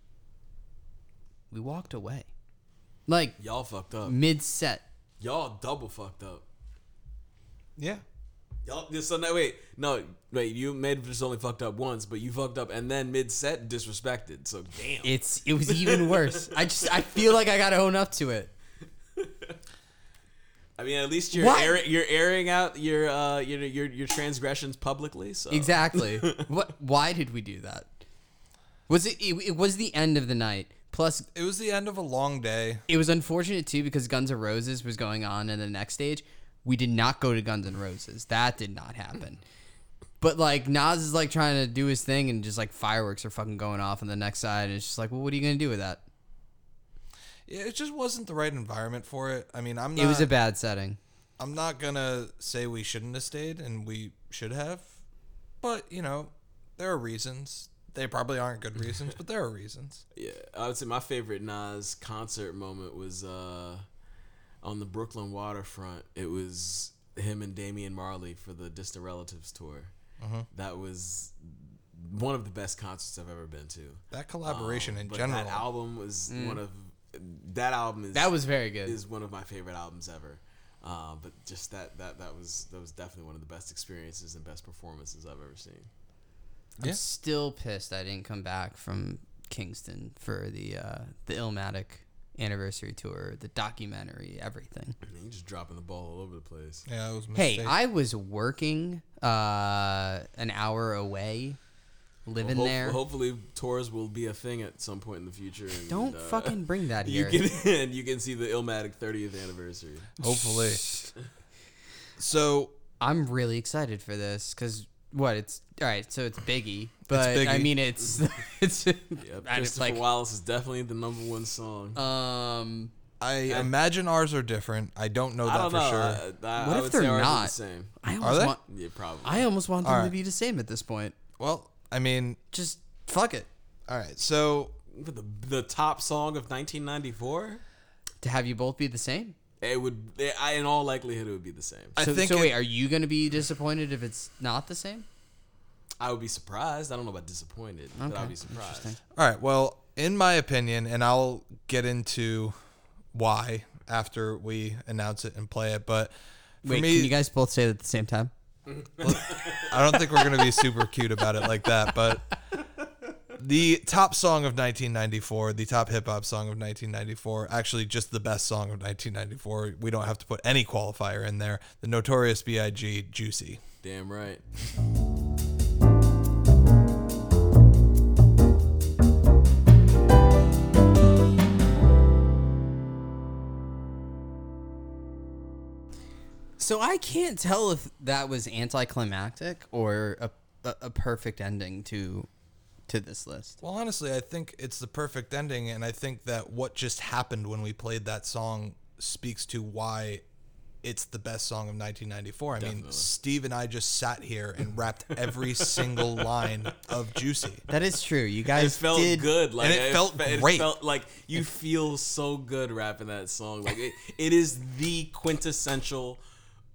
We walked away, like Y'all fucked up. mid set. Y'all double fucked up. Yeah. Y'all just so no wait no wait you made just only fucked up once but you fucked up and then mid set disrespected so damn It's it was even worse. I just I feel like I gotta own up to it. (laughs) I mean at least you're What? airing, you're airing out your uh your your your transgressions publicly so Exactly. (laughs) what? Why did we do that? Was it, it? It was the end of the night. Plus, It was the end of a long day. it was unfortunate too because Guns N' Roses was going on in the next stage. We did not go to Guns N' Roses. That did not happen. But like Nas is like trying to do his thing and just like fireworks are fucking going off on the next side and it's just like, well, what are you gonna do with that? Yeah, it just wasn't the right environment for it. I mean, I'm not. It was a bad setting. I'm not gonna say we shouldn't have stayed, and we should have. But you know, there are reasons. They probably aren't good reasons, but there are reasons. (laughs) yeah I would say my favorite Nas concert moment was uh on the Brooklyn waterfront it was him and Damian Marley for the Distant Relatives tour that was one of the best concerts I've ever been to That collaboration Um, in but general. that album was one of that album is That was very good. is one of my favorite albums ever. Uh, but just that that that was that was definitely one of the best experiences and best performances I've ever seen. I'm Yeah. still pissed I didn't come back from Kingston for the uh, the Illmatic anniversary tour, the documentary, everything. I mean, you just dropping the ball all over the place. yeah, it was. Hey, mistake. I was working uh, an hour away, living Well, hope- there. Hopefully, tours will be a thing at some point in the future. And, Don't uh, fucking bring that (laughs) here. You can and (laughs) you can see the Illmatic 30th anniversary. hopefully. (laughs) so I'm really excited for this because what it's all right. So it's Biggie, but I Biggie. mean it's (laughs) it's Yep, and Christopher like Wallace is definitely the number one song. um. I imagine ours are different. I don't know that I don't for know. sure. I, I, What I if they're not? the same? I almost they? want. Yeah, probably. I almost want them All to be the same at this point. well, I mean, Just fuck it. all right. So the the top song of 1994. To have you both be the same. It would, it, I, in all likelihood, it would be the same. I so, think so it- wait, are you gonna be disappointed if it's not the same? I would be surprised. I don't know about disappointed, but I'd be surprised. All right. Well, in my opinion, and I'll get into why after we announce it and play it, but for Wait, me, can you guys both say it at the same time? I don't think we're gonna be super cute about it like that. But (laughs) the top song of 1994, the top hip hop song of 1994, actually just the best song of 1994. We don't have to put any qualifier in there. The Notorious B.I.G. Juicy. Damn right. So I can't tell if that was anticlimactic or a, a, a perfect ending to to this list. Well, honestly, I think it's the perfect ending, and I think that what just happened when we played that song speaks to why it's the best song of 1994. I mean, Steve and I just sat here and rapped every (laughs) single line of Juicy. That is true. You It guys felt did good, like And it felt It great. felt like you feel so good rapping that song. Like it, it is the quintessential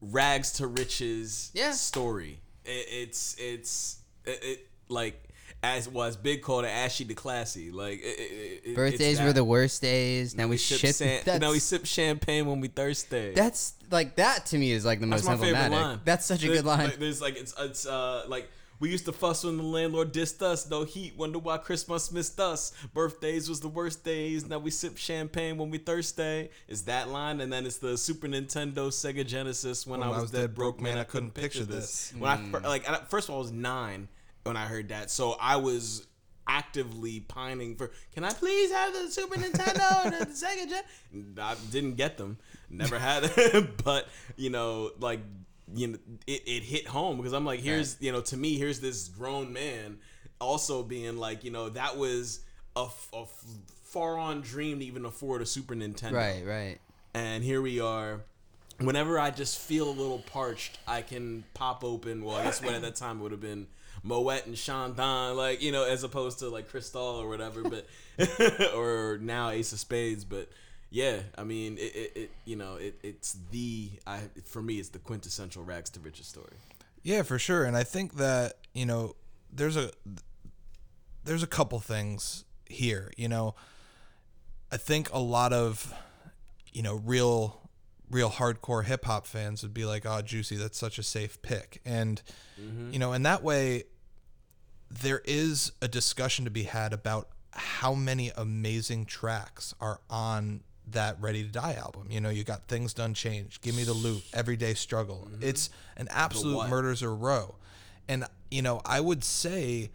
rags to riches Yeah. story. It, it's it's it, it like as was Big called it ashy to classy. Like it, it, it, Birthdays it's were the worst days. Now we, sip shit. san- now we sip champagne when we thirsty. that's like that to me is like the That's most my favorite emblematic. line. That's such a There- good line. Like, there's like it's it's uh like We used to fuss when the landlord dissed us. No heat, wonder why Christmas missed us. Birthdays was the worst days. Now we sip champagne when we thirsty. Is that line? And then it's the Super Nintendo, Sega Genesis. When, I, was dead broke, man, I couldn't picture this. When I fir- like, first of all, I was nine when I heard that, so I was actively pining for. Can I please have the Super Nintendo and the (laughs) Sega Gen? I didn't get them. Never (laughs) had it, (laughs) but you know, like you know, it, it hit home because I'm like, here's you know, to me, here's this grown man also being like, you know, that was a far on dream to even afford a Super Nintendo. Right, right. And here we are. Whenever I just feel a little parched, I can pop open. Well, I guess what at that time would have been Moet and Chandon, like you know, as opposed to like Cristal or whatever, but (laughs) or now Ace of Spades. But yeah, I mean, it, it, it you know, it, it's the I for me, it's the quintessential rags to riches story. Yeah, for sure. And I think that, you know, there's a there's a couple things here, you know. I think a lot of, you know, real real hardcore hip hop fans would be like, "Oh, Juicy, that's such a safe pick." And mm-hmm. you know, in that way there is a discussion to be had about how many amazing tracks are on that Ready to Die album. You know, you got Things Done Change, Give Me the Loot, Everyday Struggle. Mm-hmm. It's an absolute murders row. And, you know, I would say,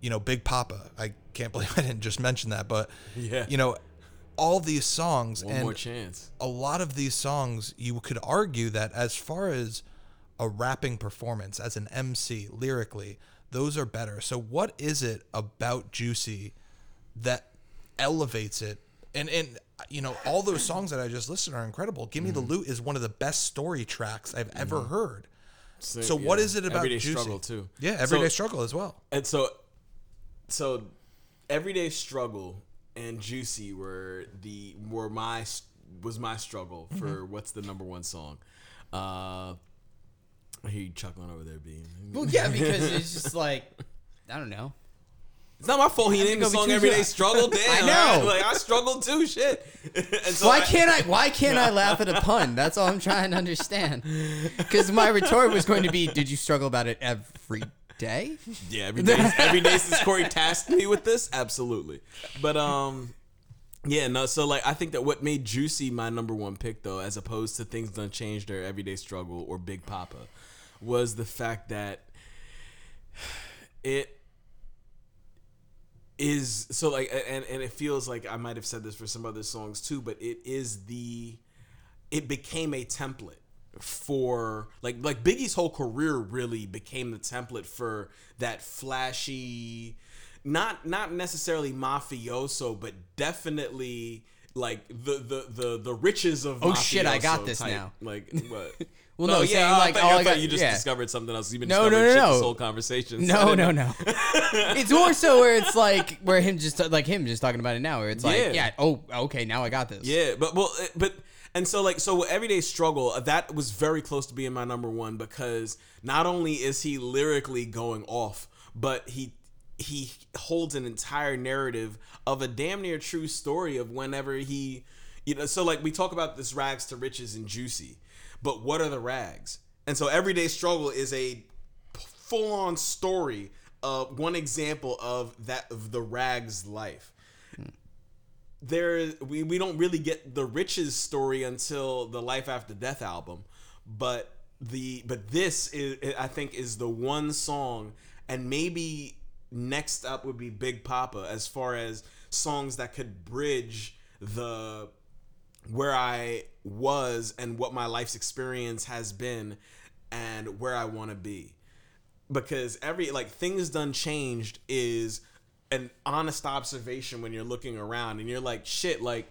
you know, Big Poppa, I can't (laughs) believe I didn't just mention that, but, (laughs) Yeah. you know, all these songs One and more chance. a lot of these songs, you could argue that as far as a rapping performance, as an MC lyrically, those are better. So, what is it about Juicy that elevates it? And and you know, all those songs that I just listed are incredible. Give Me the mm-hmm. Loot is one of the best story tracks I've mm-hmm. ever heard. So, what yeah. is it about Everyday Juicy? struggle too? Yeah, everyday So- struggle as well. And so, so everyday struggle and juicy were the were my was my struggle for Mm-hmm. what's the number one song. Uh, I hear you chuckling over there, being. Well, yeah, because it's just like I don't know. It's not my fault. He named the go song "Everyday. Struggle." Damn, I know. Like I struggled too. Shit. (laughs) so Why I- can't I? Why can't I (laughs) laugh at a pun? That's all I'm trying to understand. Because my retort was going to be, "Did you struggle about it every day?" Yeah, every day, every day since Corey (laughs) tasked me with this, absolutely. But um, yeah, no. So like, I think that what made Juicy my number one pick, though, as opposed to Things Done Changed or Everyday Struggle or Big Poppa, was the fact that it is so like, and and it feels like I might have said this for some other songs too, but it is the, it became a template for like like Biggie's whole career really became the template for that flashy not not necessarily mafioso but definitely like the the the, the riches of Oh, shit, I got this type. now. like (laughs) what Well, no, saying, yeah, like, I thought, I I thought got- you just yeah. discovered something else. You've been No, no, discovering no, no. this whole conversation. No, no, no. (laughs) it's more so where it's like where him just like him just talking about it now, where it's like, Yeah. yeah, oh, okay, now I got this. Yeah, but well, uh, but and so like so everyday struggle uh, that was very close to being my number one because not only is he lyrically going off, but he he holds an entire narrative of a damn near true story of whenever he you know so like we talk about this rags to riches and juicy but what are the rags? And so everyday struggle is a full on story of one example of that of the rags life there we, we don't really get the riches story until the life after death album. But the but this is i think is the one song and maybe next up would be big poppa as far as songs that could bridge the where i was and what my life's experience has been and where i want to be. Because every like things done changed is an honest observation when you're looking around and you're like shit like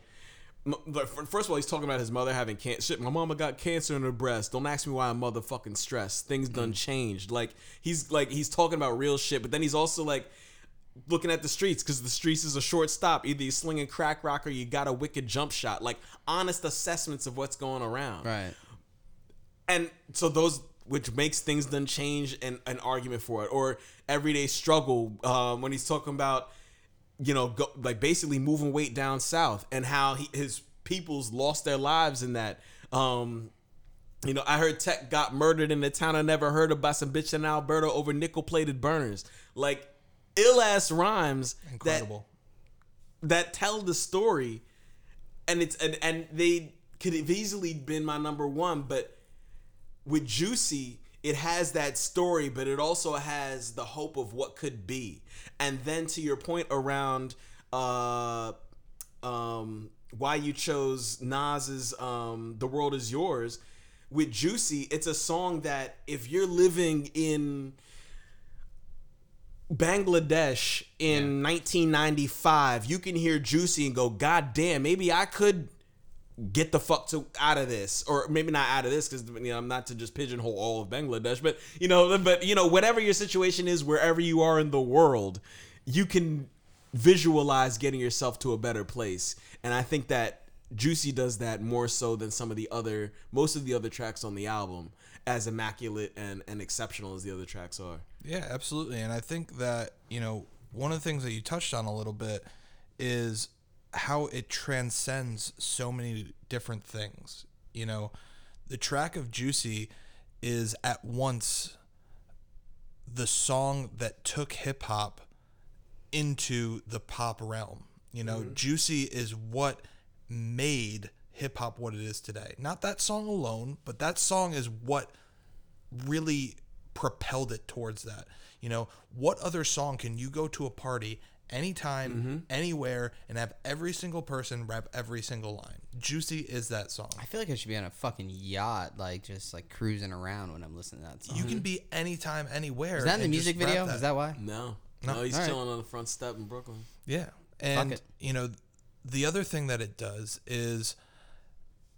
but first of all he's talking about his mother having cancer shit my mama got cancer in her breast. Don't ask me why i'm motherfucking stressed. Things done mm. changed. Like he's like he's talking about real shit but then he's also like looking at the streets because the streets is a short stop. Either you slinging crack rock or you got a wicked jump shot. Like honest assessments of what's going around. Right. and so those which makes things then change and an argument for it or everyday struggle um, when he's talking about you know go, like basically moving weight down south and how he, his peoples lost their lives in that um You know, I heard Tech got murdered in a town I never heard of by some bitch in Alberta over nickel plated burners. Like ill ass rhymes Incredible. that that tell the story, and it's and and they could have easily been my number one, but with Juicy, it has that story, but it also has the hope of what could be. And then to your point around uh um why you chose Nas's um The World Is Yours with Juicy, it's a song that if you're living in Bangladesh in 1995, you can hear Juicy and go, God damn, maybe I could get the fuck to out of this, or maybe not out of this, because you know I'm not to just pigeonhole all of Bangladesh, but you know, but you know, whatever your situation is, wherever you are in the world, you can visualize getting yourself to a better place, and I think that Juicy does that more so than some of the other, most of the other tracks on the album, as immaculate and and exceptional as the other tracks are. Yeah, absolutely. And I think that, you know, one of the things that you touched on a little bit is how it transcends so many different things. You know, the track of Juicy is at once the song that took hip hop into the pop realm. You know, mm-hmm. Juicy is what made hip hop what it is today. Not that song alone, but that song is what really propelled it towards that. You know, what other song can you go to a party anytime, mm-hmm. anywhere, and have every single person rap every single line? Juicy is that song. I feel like I should be on a fucking yacht, like just like cruising around when I'm listening to that song. You can be anytime, anywhere. Is that in the music video? Is that why? No, no, he's Alright. chilling on the front step in Brooklyn. Yeah. And it. you know, the other thing that it does is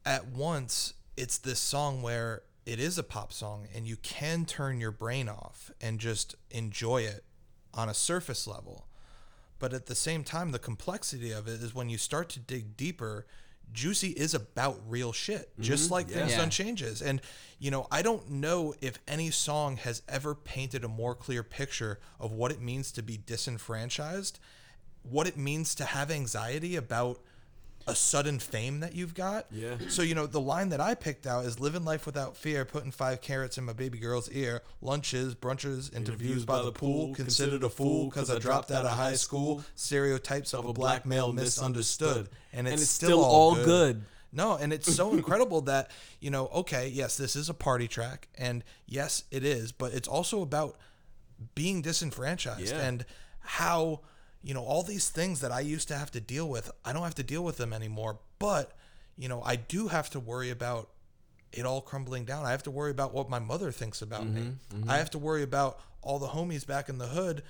at once it's this song where it is a pop song and you can turn your brain off and just enjoy it on a surface level. But at the same time the complexity of it is when you start to dig deeper, Juicy is about real shit, mm-hmm. just like Things Yeah. Done Changes. And, you know, I don't know if any song has ever painted a more clear picture of what it means to be disenfranchised, what it means to have anxiety about a sudden fame that you've got. Yeah. So, you know, the line that I picked out is living life without fear, putting five carrots in my baby girl's ear, lunches, brunches, interviews by the pool, considered a fool because I dropped out of high school, stereotypes of a black male misunderstood. And it's, still, all good. No, and it's so (laughs) incredible that, you know, okay, yes, this is a party track, and yes, it is, but it's also about being disenfranchised Yeah. and how, you know, all these things that I used to have to deal with, I don't have to deal with them anymore. But, you know, I do have to worry about it all crumbling down. I have to worry about what my mother thinks about me. Mm-hmm, mm-hmm. I have to worry about all the homies back in the hood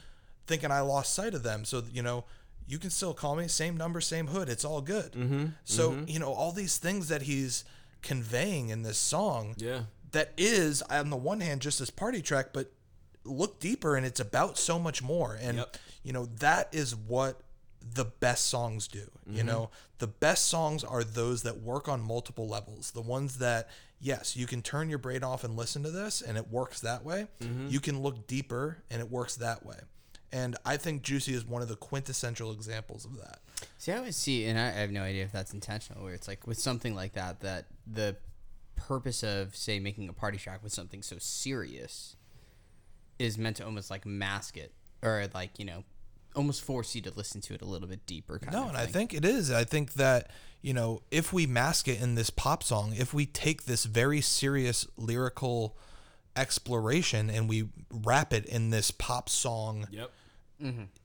thinking I lost sight of them. So, you know, you can still call me same number, same hood. It's all good. Mm-hmm, so, you know, all these things that he's conveying in this song Yeah. that is on the one hand just this party track, but look deeper and it's about so much more. And Yep. you know, that is what the best songs do. You mm-hmm. know, the best songs are those that work on multiple levels. The ones that yes, you can turn your brain off and listen to this and it works that way. Mm-hmm. You can look deeper and it works that way. And I think Juicy is one of the quintessential examples of that. See, I always see, and I have no idea if that's intentional, where it's like with something like that, that the purpose of, say, making a party track with something so serious is meant to almost like mask it or like, you know, almost force you to listen to it a little bit deeper. Kind No, of and I think it is. I think that, you know, if we mask it in this pop song, if we take this very serious lyrical exploration and we wrap it in this pop song, Yep.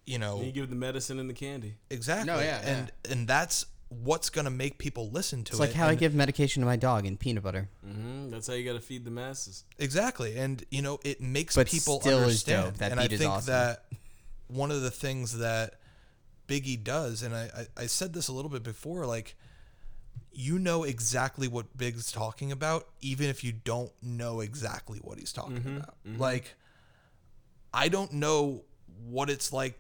you know, You give the medicine and the candy. exactly. No, yeah, and and that's what's going to make people listen to it. It's it. like how I give medication to my dog in peanut butter. hmm That's how you got to feed the masses. Exactly, and you know it makes But people still is understand. dope. That and I beat is think awesome. that one of the things that Biggie does, and I, I I said this a little bit before, like you know exactly what Big's talking about, even if you don't know exactly what he's talking Mm-hmm, about. Like I don't know what it's like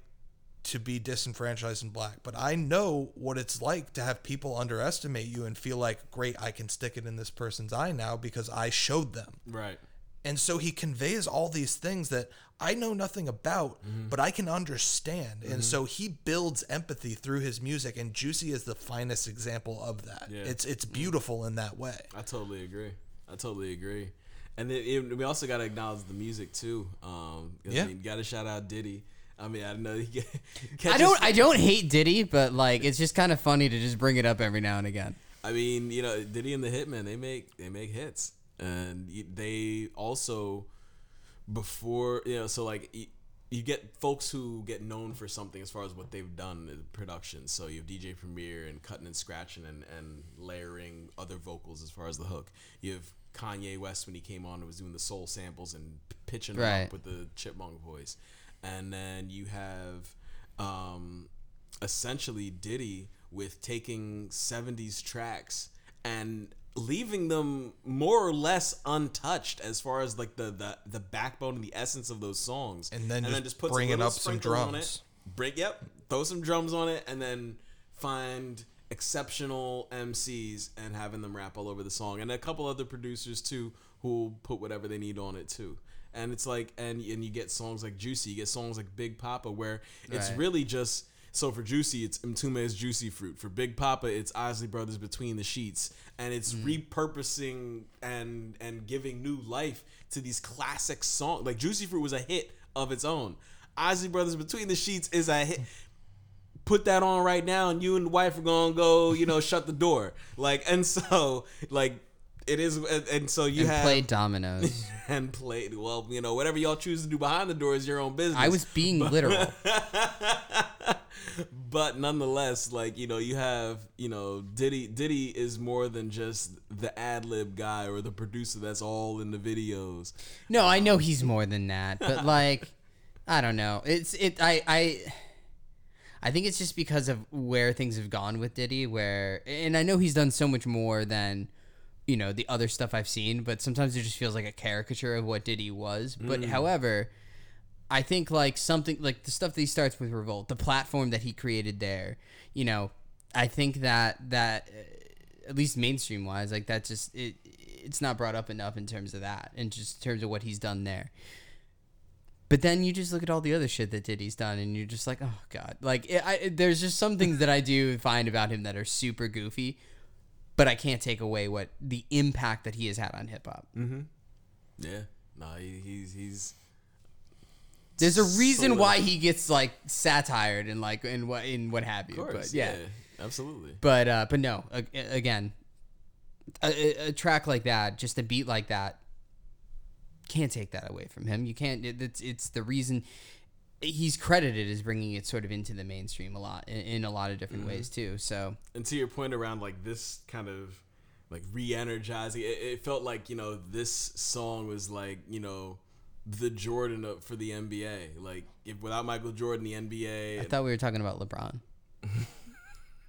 to be disenfranchised and black, but I know what it's like to have people underestimate you and feel like, great, I can stick it in this person's eye now because I showed them. Right. And so he conveys all these things that I know nothing about, mm-hmm. but I can understand. And mm-hmm. so he builds empathy through his music, and Juicy is the finest example of that. Yeah. It's it's mm-hmm. beautiful in that way. I totally agree. I totally agree. And then it, we also got to acknowledge the music too. Um, Yeah. I mean, got to shout out Diddy. I mean, I know he get, (laughs) I don't I don't hate Diddy, but like it's just kind of funny to just bring it up every now and again. I mean, you know, Diddy and the Hitman, they make they make hits, and they also before you know, so like you get folks who get known for something as far as what they've done in production. So you have DJ Premier and cutting and scratching and, and layering other vocals as far as the hook. You have Kanye West when he came on and was doing the soul samples and pitching them Right. up with the chipmunk voice, and then you have um, essentially Diddy with taking 70s tracks and leaving them more or less untouched as far as like the the, the backbone and the essence of those songs And then just puts a bringing up some drums. it. break yep throw some drums on it and then find exceptional MCs and having them rap all over the song and a couple other producers too who put whatever they need on it too and it's like and and you get songs like Juicy you get songs like Big Poppa where it's Right. really just so for Juicy it's Mtume's Juicy Fruit. For Big Poppa it's Isley Brothers Between the Sheets. And it's mm. repurposing and and giving new life to these classic songs like Juicy Fruit was a hit of its own. Isley Brothers Between the Sheets is a hit. Put that on right now and you and the wife are gonna go you know (laughs) shut the door. Like and so like it is and, so you And have play dominoes. (laughs) and played well you know whatever y'all choose to do behind the door is your own business I was being literal. (laughs) but nonetheless like you know you have you know diddy diddy is more than just the ad lib guy or the producer that's all in the videos No, I know um, he's more than that, but (laughs) like, I don't know. It's it. I I. I think it's just because of where things have gone with Diddy, where and I know he's done so much more than, you know, the other stuff I've seen, but sometimes it just feels like a caricature of what Diddy was. But however, I think like something like the stuff that he starts with Revolt, the platform that he created there, you know, I think that that uh, at least mainstream wise, like that just it it's not brought up enough in terms of that, and just in terms of what he's done there. But then you just look at all the other shit that Diddy's done, and you're just like, oh god, like it, I, there's just some things that I do find about him that are super goofy, but I can't take away what the impact that he has had on hip hop. yeah no he, he's he's There's a reason Sort why he gets like satired and like and what in what have you. of course but yeah. absolutely But uh, but no, a- again, a, a- a track like that, just a beat like that, can't take that away from him. You can't. It, it's it's the reason he's credited as bringing it sort of into the mainstream a lot in, in a lot of different mm-hmm. ways too. So and to your point around like this kind of like re-energizing it, it felt like you know this song was like you know the jordan of, for the nba like if without michael jordan the NBA. I thought we were talking about LeBron. (laughs)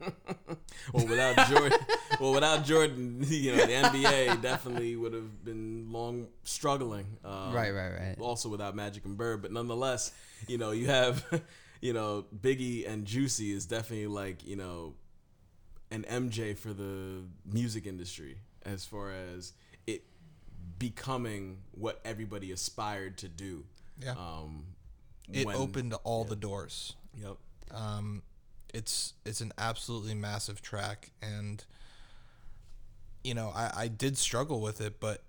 (laughs) well without jordan well without jordan (laughs) you know the nba definitely would have been long struggling um, Right, right, right. also without magic and bird but nonetheless you know you have (laughs) you know biggie and juicy is definitely like you know an MJ for the music industry as far as it becoming what everybody aspired to do. Yeah. Um, It when- opened all the doors. Yep. Um, it's it's an absolutely massive track, and you know I, I did struggle with it, but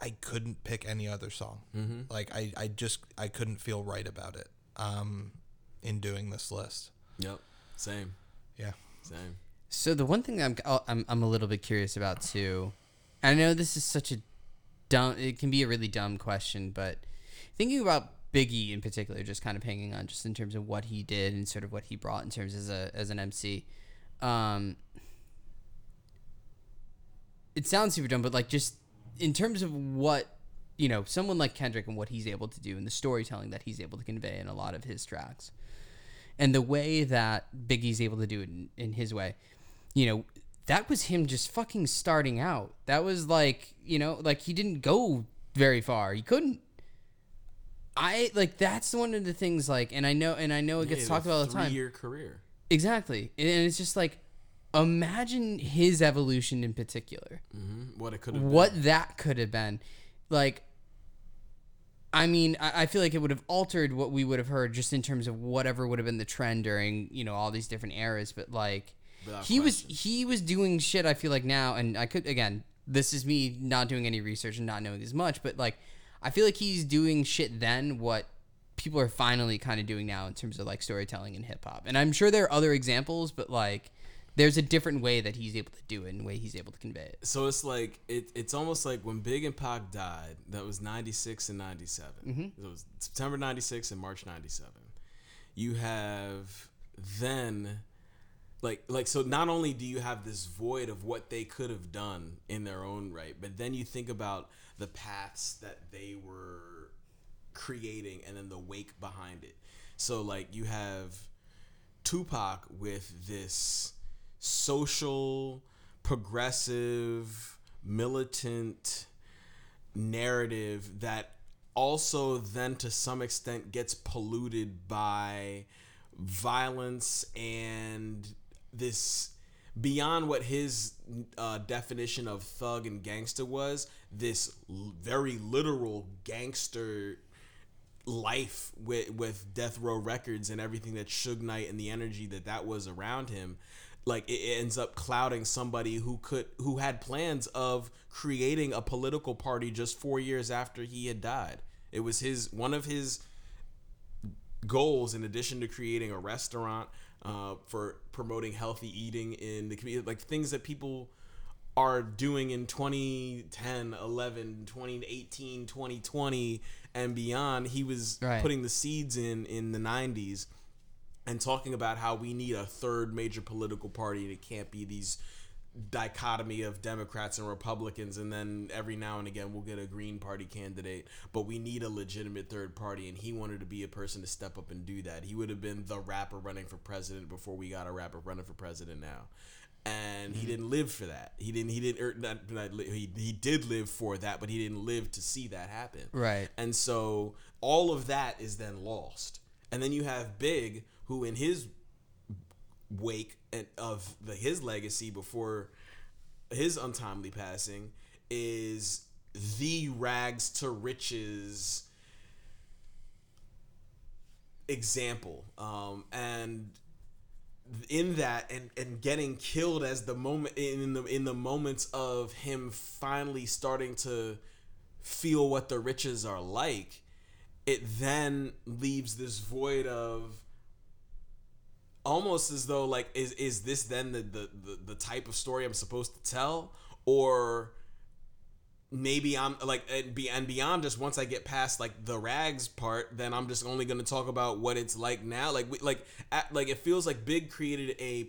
I couldn't pick any other song. Mm-hmm. Like I, I just I couldn't feel right about it. Um, in doing this list. Yep. Same. Yeah. Same. So the one thing I'm oh, I'm I'm a little bit curious about too. I know this is such a dumb. It can be a really dumb question, but thinking about Biggie in particular, just kind of hanging on, just in terms of what he did and sort of what he brought in terms as a as an MC. Um, it sounds super dumb, but like just in terms of what you know, someone like Kendrick and what he's able to do and the storytelling that he's able to convey in a lot of his tracks and the way that Biggie's able to do it in, in his way, you know, that was him just fucking starting out. That was like, you know, like he didn't go very far. He couldn't. I like that's one of the things like, and I know, and I know it gets Yeah, talked about all the time. Three-year career. Exactly, and it's just like, imagine his evolution in particular hmm What it could have what that could have been. Like, I mean, I, I feel like it would have altered what we would have heard just in terms of whatever would have been the trend during you know all these different eras. But like, Without he was he was doing shit. I feel like now, and I could again this is me not doing any research and not knowing as much, but like I feel like he's doing shit then what people are finally kind of doing now in terms of like storytelling in hip hop. And I'm sure there are other examples, but like there's a different way that he's able to do it and way he's able to convey it. So it's like it, it's almost like when Big and Pac died. That was '96 and '97. Mm-hmm. It was September '96 and March '97. You have then, like, like so. Not only do you have this void of what they could have done in their own right, but then you think about the paths that they were creating and then the wake behind it. So like you have Tupac with this social, progressive, militant narrative that also then to some extent gets polluted by violence and this beyond what his uh, definition of thug and gangster was this l- very literal gangster life with with Death Row Records and everything that Suge Knight and the energy that that was around him, like it, it ends up clouding somebody who could who had plans of creating a political party just four years after he had died. It was his one of his goals in addition to creating a restaurant uh, for promoting healthy eating in the community like things that people are doing in 2010 11 2018 2020 and beyond he was Right. putting the seeds in in the 90s and talking about how we need a third major political party and it can't be these dichotomy of Democrats and Republicans and then every now and again we'll get a Green Party candidate but we need a legitimate third party and he wanted to be a person to step up and do that. He would have been the rapper running for president before we got a rapper running for president now. And he didn't live for that. He didn't he didn't er, not, not, he, he did live for that but he didn't live to see that happen. Right. and so all of that is then lost. And then you have Big, who in his wake and of the his legacy before his untimely passing is the rags to riches example. Um, and in that and and getting killed as the moment in the in the moments of him finally starting to feel what the riches are like it then leaves this void of almost as though like is is this then the the the, the type of story I'm supposed to tell or maybe I'm like and be and beyond just once I get past like the rags part, then I'm just only gonna talk about what it's like now. Like we, like at, like it feels like Big created a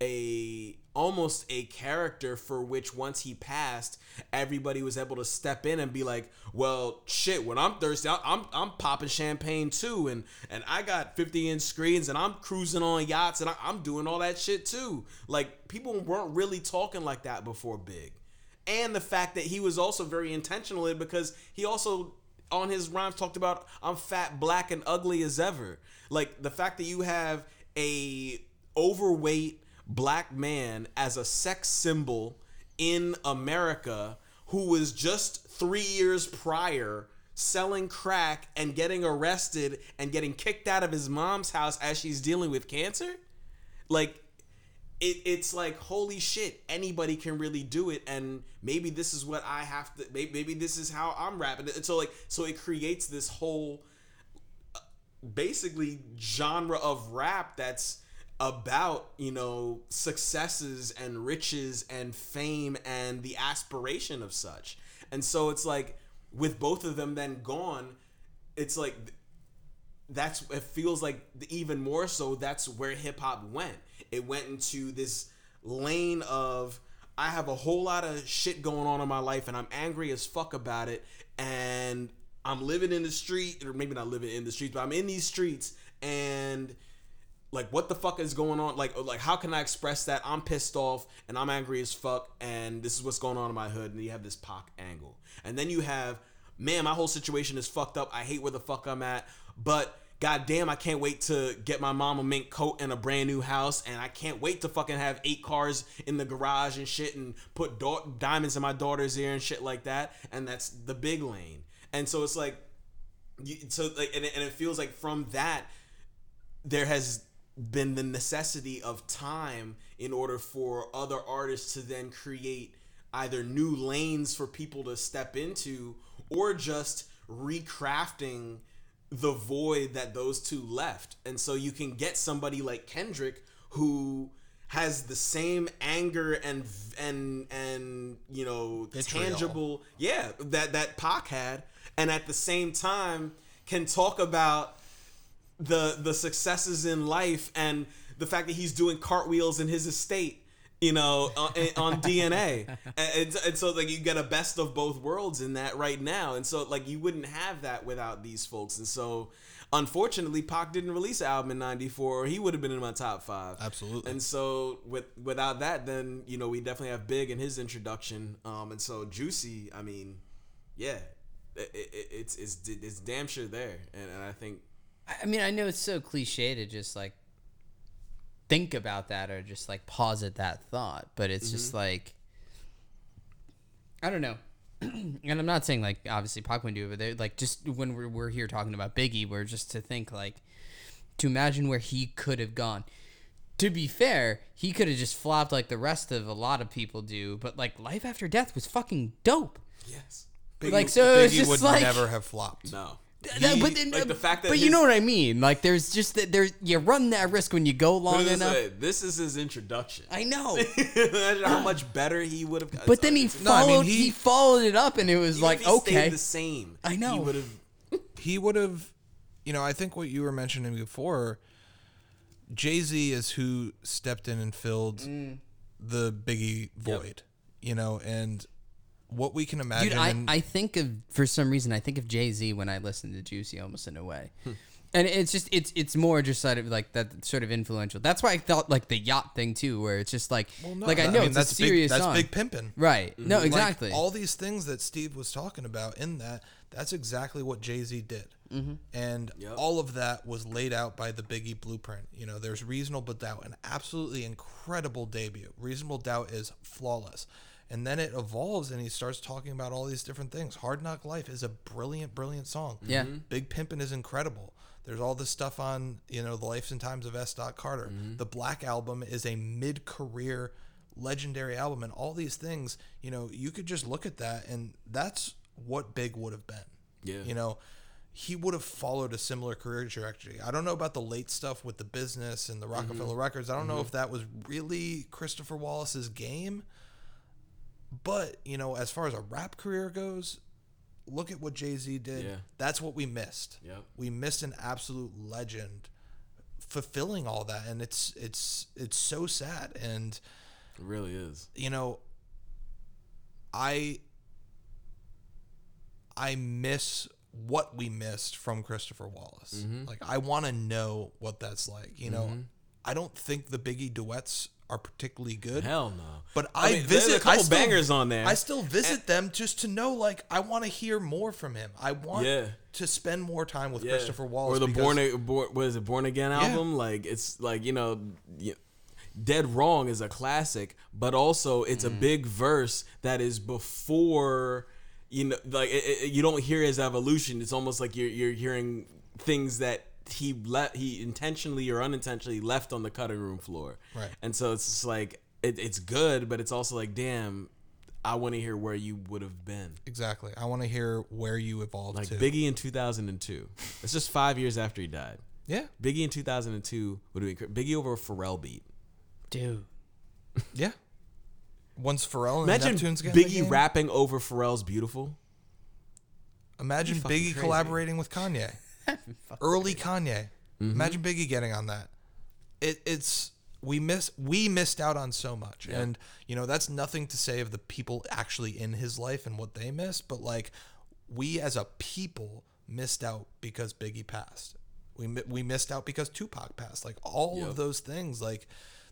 a almost a character for which once he passed, everybody was able to step in and be like, "Well, shit, when I'm thirsty, I- I'm I'm popping champagne too, and and I got 50 inch screens, and I'm cruising on yachts, and I, I'm doing all that shit too." Like people weren't really talking like that before Big, and the fact that he was also very intentional in because he also on his rhymes talked about I'm fat, black, and ugly as ever. Like the fact that you have a overweight black man as a sex symbol in America who was just three years prior selling crack and getting arrested and getting kicked out of his mom's house as she's dealing with cancer. Like it, it's like holy shit anybody can really do it and maybe this is what i have to maybe, maybe this is how i'm rapping it so like so it creates this whole uh, basically genre of rap that's about you know successes and riches and fame and the aspiration of such and so it's like with both of them then gone it's like that's it feels like even more so that's where hip hop went. It went into this lane of I have a whole lot of shit going on in my life and I'm angry as fuck about it and I'm living in the street or maybe not living in the streets but I'm in these streets and like what the fuck is going on? Like like how can I express that? I'm pissed off and I'm angry as fuck and this is what's going on in my hood and you have this Pac angle. And then you have man my whole situation is fucked up. I hate where the fuck I'm at but god damn I can't wait to get my mom a mink coat and a brand new house and I can't wait to fucking have eight cars in the garage and shit and put da- diamonds in my daughter's ear and shit like that. And that's the big lane. And so it's like you, so like and and it feels like from that there has been the necessity of time in order for other artists to then create either new lanes for people to step into or just recrafting the void that those two left. And so you can get somebody like Kendrick who has the same anger and and and you know Vitriol. tangible yeah that that Pac had and at the same time can talk about the the successes in life and the fact that he's doing cartwheels in his estate you know on, (laughs) on dna and, and, and so like you get a best of both worlds in that right now. And so like you wouldn't have that without these folks. And so unfortunately Pac didn't release an album in 94 or he would have been in my top five. Absolutely. and so with without that then you know we definitely have big in his introduction. Um and so juicy i mean yeah it, it, it's it's it's damn sure there. And, and i think I mean, I know it's so cliche to just like think about that or just like posit that thought, but it's just mm-hmm. like I don't know. (clears throat) and I'm not saying like obviously Pac wouldn't do it, but they're like just when we're we're here talking about Biggie, we're just to think like to imagine where he could have gone. To be fair, he could have just flopped like the rest of a lot of people do, but like Life After Death was fucking dope. yes Biggie, like, so it's Biggie just would like- never have flopped. no That- He- but then, like the fact that but you know what I mean. Like there's just that there you run that risk when you go long this enough. way, this is his introduction. I know. (laughs) Imagine how much better he would have. But then he No, I mean, followed. he- he, followed it up, and it was like, okay, the same. I know. He would have. (laughs) he would have you know i think what you were mentioning before jay-z is who stepped in and filled Mm. the biggie void you know and what we can imagine dude. I, and- I think of for some reason I think of Jay Z when I listen to Juicy, almost in a way. Hmm. And it's just it's it's more just sort of like that sort of influential. That's why I felt like the yacht thing too, where it's just like Well, no, like I that- know mean, it's that's a serious big, song, that's big pimping right? No, Like, exactly. all these things that Steve was talking about in that, that's exactly what Jay Z did. Mm-hmm. And Yep. all of that was laid out by the Biggie blueprint. You know, there's Reasonable Doubt, an absolutely incredible debut. Reasonable Doubt is flawless. And then it evolves and he starts talking about all these different things. Hard Knock Life is a brilliant, brilliant song. Yeah. Mm-hmm. Big Pimpin' is incredible. There's all this stuff on, you know, the Lives and Times of S. Dot Carter. Mm-hmm. The Black Album is a mid career legendary album. And all these things, you know, you could just look at that and that's what Big would have been. Yeah. You know, he would have followed a similar career trajectory. I don't know about the late stuff with the business and the Rockefeller mm-hmm. Records. I don't know if that was really Christopher Wallace's game. But, you know, as far as a rap career goes, look at what Jay Z did. Yeah. That's what we missed. Yep. We missed an absolute legend fulfilling all that and it's it's it's so sad and It really is. you know I I miss what we missed from Christopher Wallace. Mm-hmm. Like I want to know what that's like, you know. I don't think the Biggie duets are particularly good. Hell no. But I I, mean, visit a couple I still- bangers on there. I still visit them just to know like I want to hear more from him. I want Yeah. to spend more time with Yeah. Christopher Wallace or the because- born, born what is it born again album like it's like you know dead wrong is a classic but also it's a mm. big verse that is before you know like it, it- you don't hear his evolution it's almost like you're you're hearing things that he let he intentionally or unintentionally left on the cutting room floor Right. and so it's just like it, it's good but it's also like damn I want to hear where you would have been Exactly. I want to hear where you evolved like to. Biggie in 2002 it's just five years after he died yeah. Biggie in 2002 would have been Biggie over a Pharrell beat. dude. Yeah. Once Pharrell and Imagine Neptune's Biggie rapping over Pharrell's "Beautiful." Imagine Biggie crazy. collaborating with Kanye. (laughs) Early Kanye. Mm-hmm. Imagine Biggie getting on that. It, it's we miss we missed out on so much, and you know that's nothing to say of the people actually in his life and what they missed, but like we as a people missed out because Biggie passed. We we missed out because Tupac passed. Like all Yep. of those things, like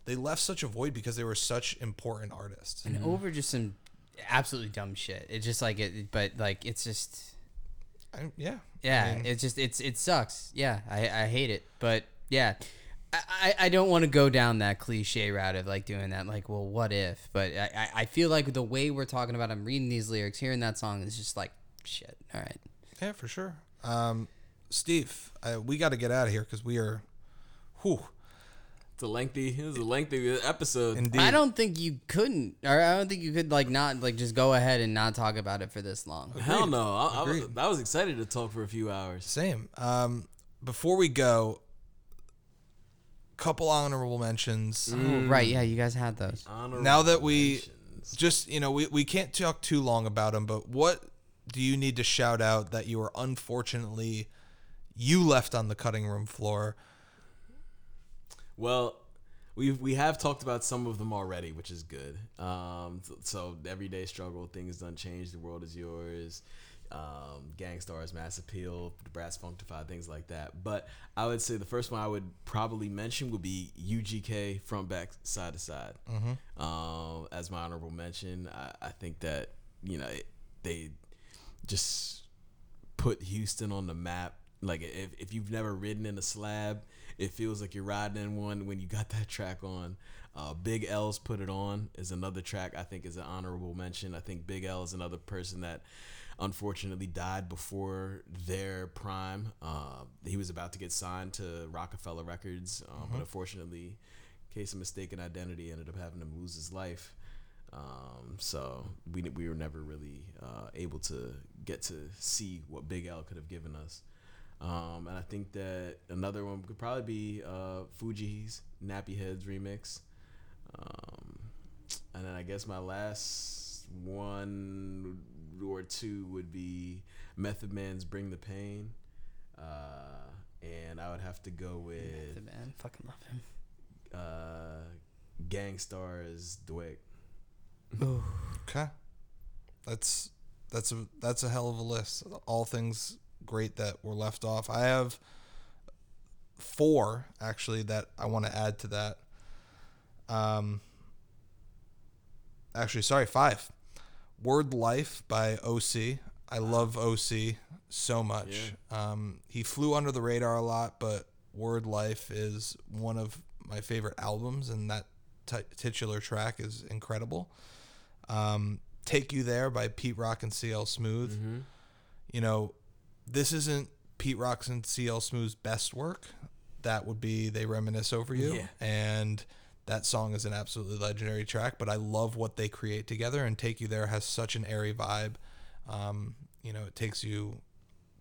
they left such a void because they were such important artists. and over just some absolutely dumb shit. It's just like it, but like it's just I, yeah, yeah. it's just it's it sucks. Yeah, I I hate it, but yeah. I, I- I don't want to go down that cliche route of like doing that like well what if but I, I- I feel like the way we're talking about I'm reading these lyrics hearing that song is just like shit all right Yeah, for sure. Um, Steve, uh, we got to get out of here because we are, whew, a lengthy. It was a lengthy episode. Indeed. I don't think you couldn't, or I don't think you could like not like just go ahead and not talk about it for this long. Hell no. I, I, was, I was excited to talk for a few hours. Same. Um, before we go, couple honorable mentions. Oh, right? Yeah, you guys had those. Honorable Now that we mentions. just you know we, we can't talk too long about them, but what do you need to shout out that you are unfortunately you left on the cutting room floor? Well, we we have talked about some of them already, which is good. Um, so, so everyday struggle, things done change. The world is yours. Um, Gang Starr's, Mass Appeal, the Brass Functified, things like that. But I would say the first one I would probably mention would be UGK front back side to side. Um, as my honorable mention, I, I think that you know it, they just put Houston on the map. Like if, if you've never ridden in a slab, it feels like you're riding in one when you got that track on. Uh, Big L's put it on is another track I think is an honorable mention. I think Big L is another person that unfortunately died before their prime. Uh, he was about to get signed to Rockefeller Records, um, but unfortunately, case of mistaken identity, ended up having to lose his life. Um, so we we were never really uh, able to get to see what Big L could have given us. Um, and I think that another one could probably be uh, Fugees' Nappy Heads remix. Um, and then I guess my last one or two would be Method Man's Bring the Pain. Uh, and I would have to go with Method Man, fucking love him. uh, Gangstar's DWYCK. Okay, that's that's a that's a hell of a list. All things great that were left off. I have four actually that I want to add to that. Um, actually, sorry, five. Word Life by OC. I love OC so much. Um, he flew under the radar a lot, but Word Life is one of my favorite albums, and that t- titular track is incredible. Um, Take You There by Pete Rock and CL Smooth. You know, this isn't Pete Rock's and CL Smooth's best work. That would be They Reminisce Over You. Yeah. And that song is an absolutely legendary track, but I love what they create together. And Take You There has such an airy vibe. Um, you know, it takes you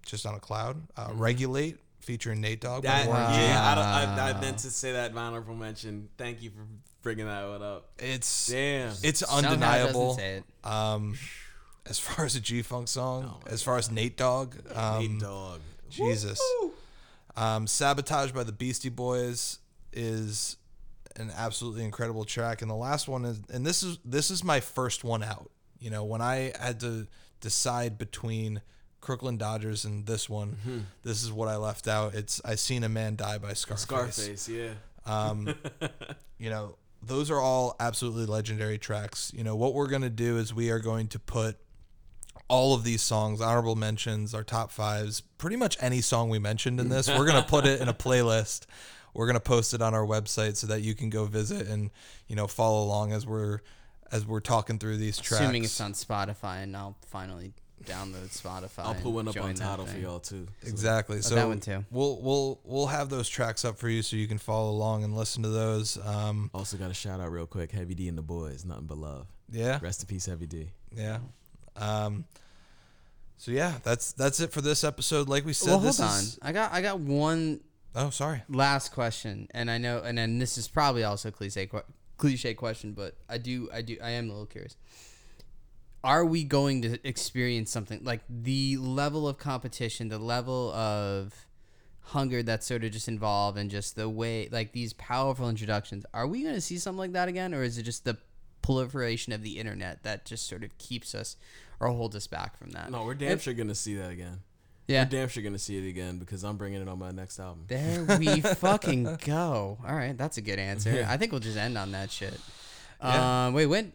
just on a cloud. Uh, Regulate featuring Nate Dogg. That, Warren yeah, I, don't, I, I meant to say that in my honorable mention. Thank you for bringing that one up. It's Damn. it's Somehow doesn't undeniable. say it. Um, as far as a G Funk song, as far as Nate Dogg, um, Nate Dogg. Jesus. Um, Sabotage by the Beastie Boys is an absolutely incredible track, and the last one is, and this is this is my first one out. You know, when I had to decide between Crooklyn Dodgers and this one, this is what I left out. It's I Seen a Man Die by Scarface. Scarface, yeah. Um, (laughs) you know, those are all absolutely legendary tracks. You know, what we're going to do is we are going to put all of these songs, honorable mentions, our top fives, pretty much any song we mentioned in this, we're going to put it in a playlist. We're going to post it on our website so that you can go visit and, you know, follow along as we're as we're talking through these tracks. Assuming it's on Spotify, and I'll finally download Spotify. I'll put one up on that title for y'all too. So- Exactly. So that one too. We'll we'll we'll have those tracks up for you so you can follow along and listen to those. Um, Also got a shout out real quick. Heavy D and the boys, nothing but love. yeah. Rest in peace, Heavy D. Yeah. Um. So yeah, that's that's it for this episode. Like we said, Well, hold this on. is. I got I got one Oh, sorry. last question, and I know, and then this is probably also a cliche cliche question, but I do I do I am a little curious. Are we going to experience something like the level of competition, the level of hunger that's sort of just involved, and just the way like these powerful introductions? Are we going to see something like that again, or is it just the proliferation of the internet that just sort of keeps us or holds us back from that? No, we're damn sure gonna see that again. Yeah. We're damn sure gonna see it again because I'm bringing it on my next album. There we (laughs) fucking go. All right, that's a good answer. I think we'll just end on that shit. Yeah. Um, wait, when?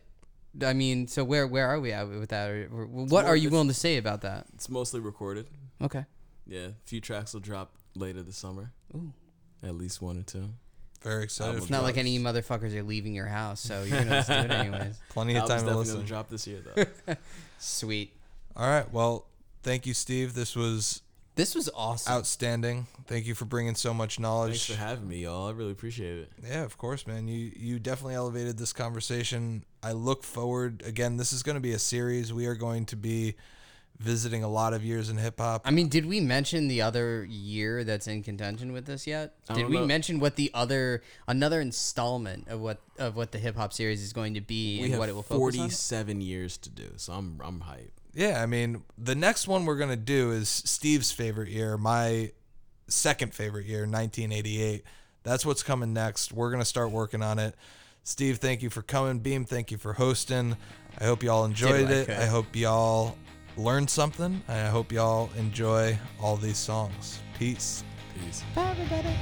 I mean, so where where are we at with that? Or, or what more- are you willing to say about that? It's mostly recorded. Okay. Yeah, a few tracks will drop later this summer. Ooh. At least one or two. Very excited. It's not that. like any motherfuckers are leaving your house, so you're gonna just do it (laughs) anyways. Plenty of Album's time to definitely listen. gonna drop this year though. (laughs) Sweet. All right. Well, thank you, Steve. This was This was awesome. outstanding. Thank you for bringing so much knowledge. Thanks for having me, y'all. I really appreciate it. Yeah, of course, man. You you definitely elevated this conversation. I look forward again. This is going to be a series. We are going to be visiting a lot of years in hip hop. I mean, did we mention the other year that's in contention with this yet? Did we know. mention what the other another installment of what of what the hip hop series is going to be We and have what it will focus on? 47 years to do, so I'm I'm hyped. Yeah, I mean, the next one we're gonna do is Steve's favorite year, my second favorite year, 1988. That's what's coming next. We're gonna start working on it. Steve, thank you for coming. Beam, thank you for hosting. I hope y'all enjoyed what it. could. I hope y'all learned something. I hope y'all enjoy all these songs. Peace. Peace. Bye, everybody.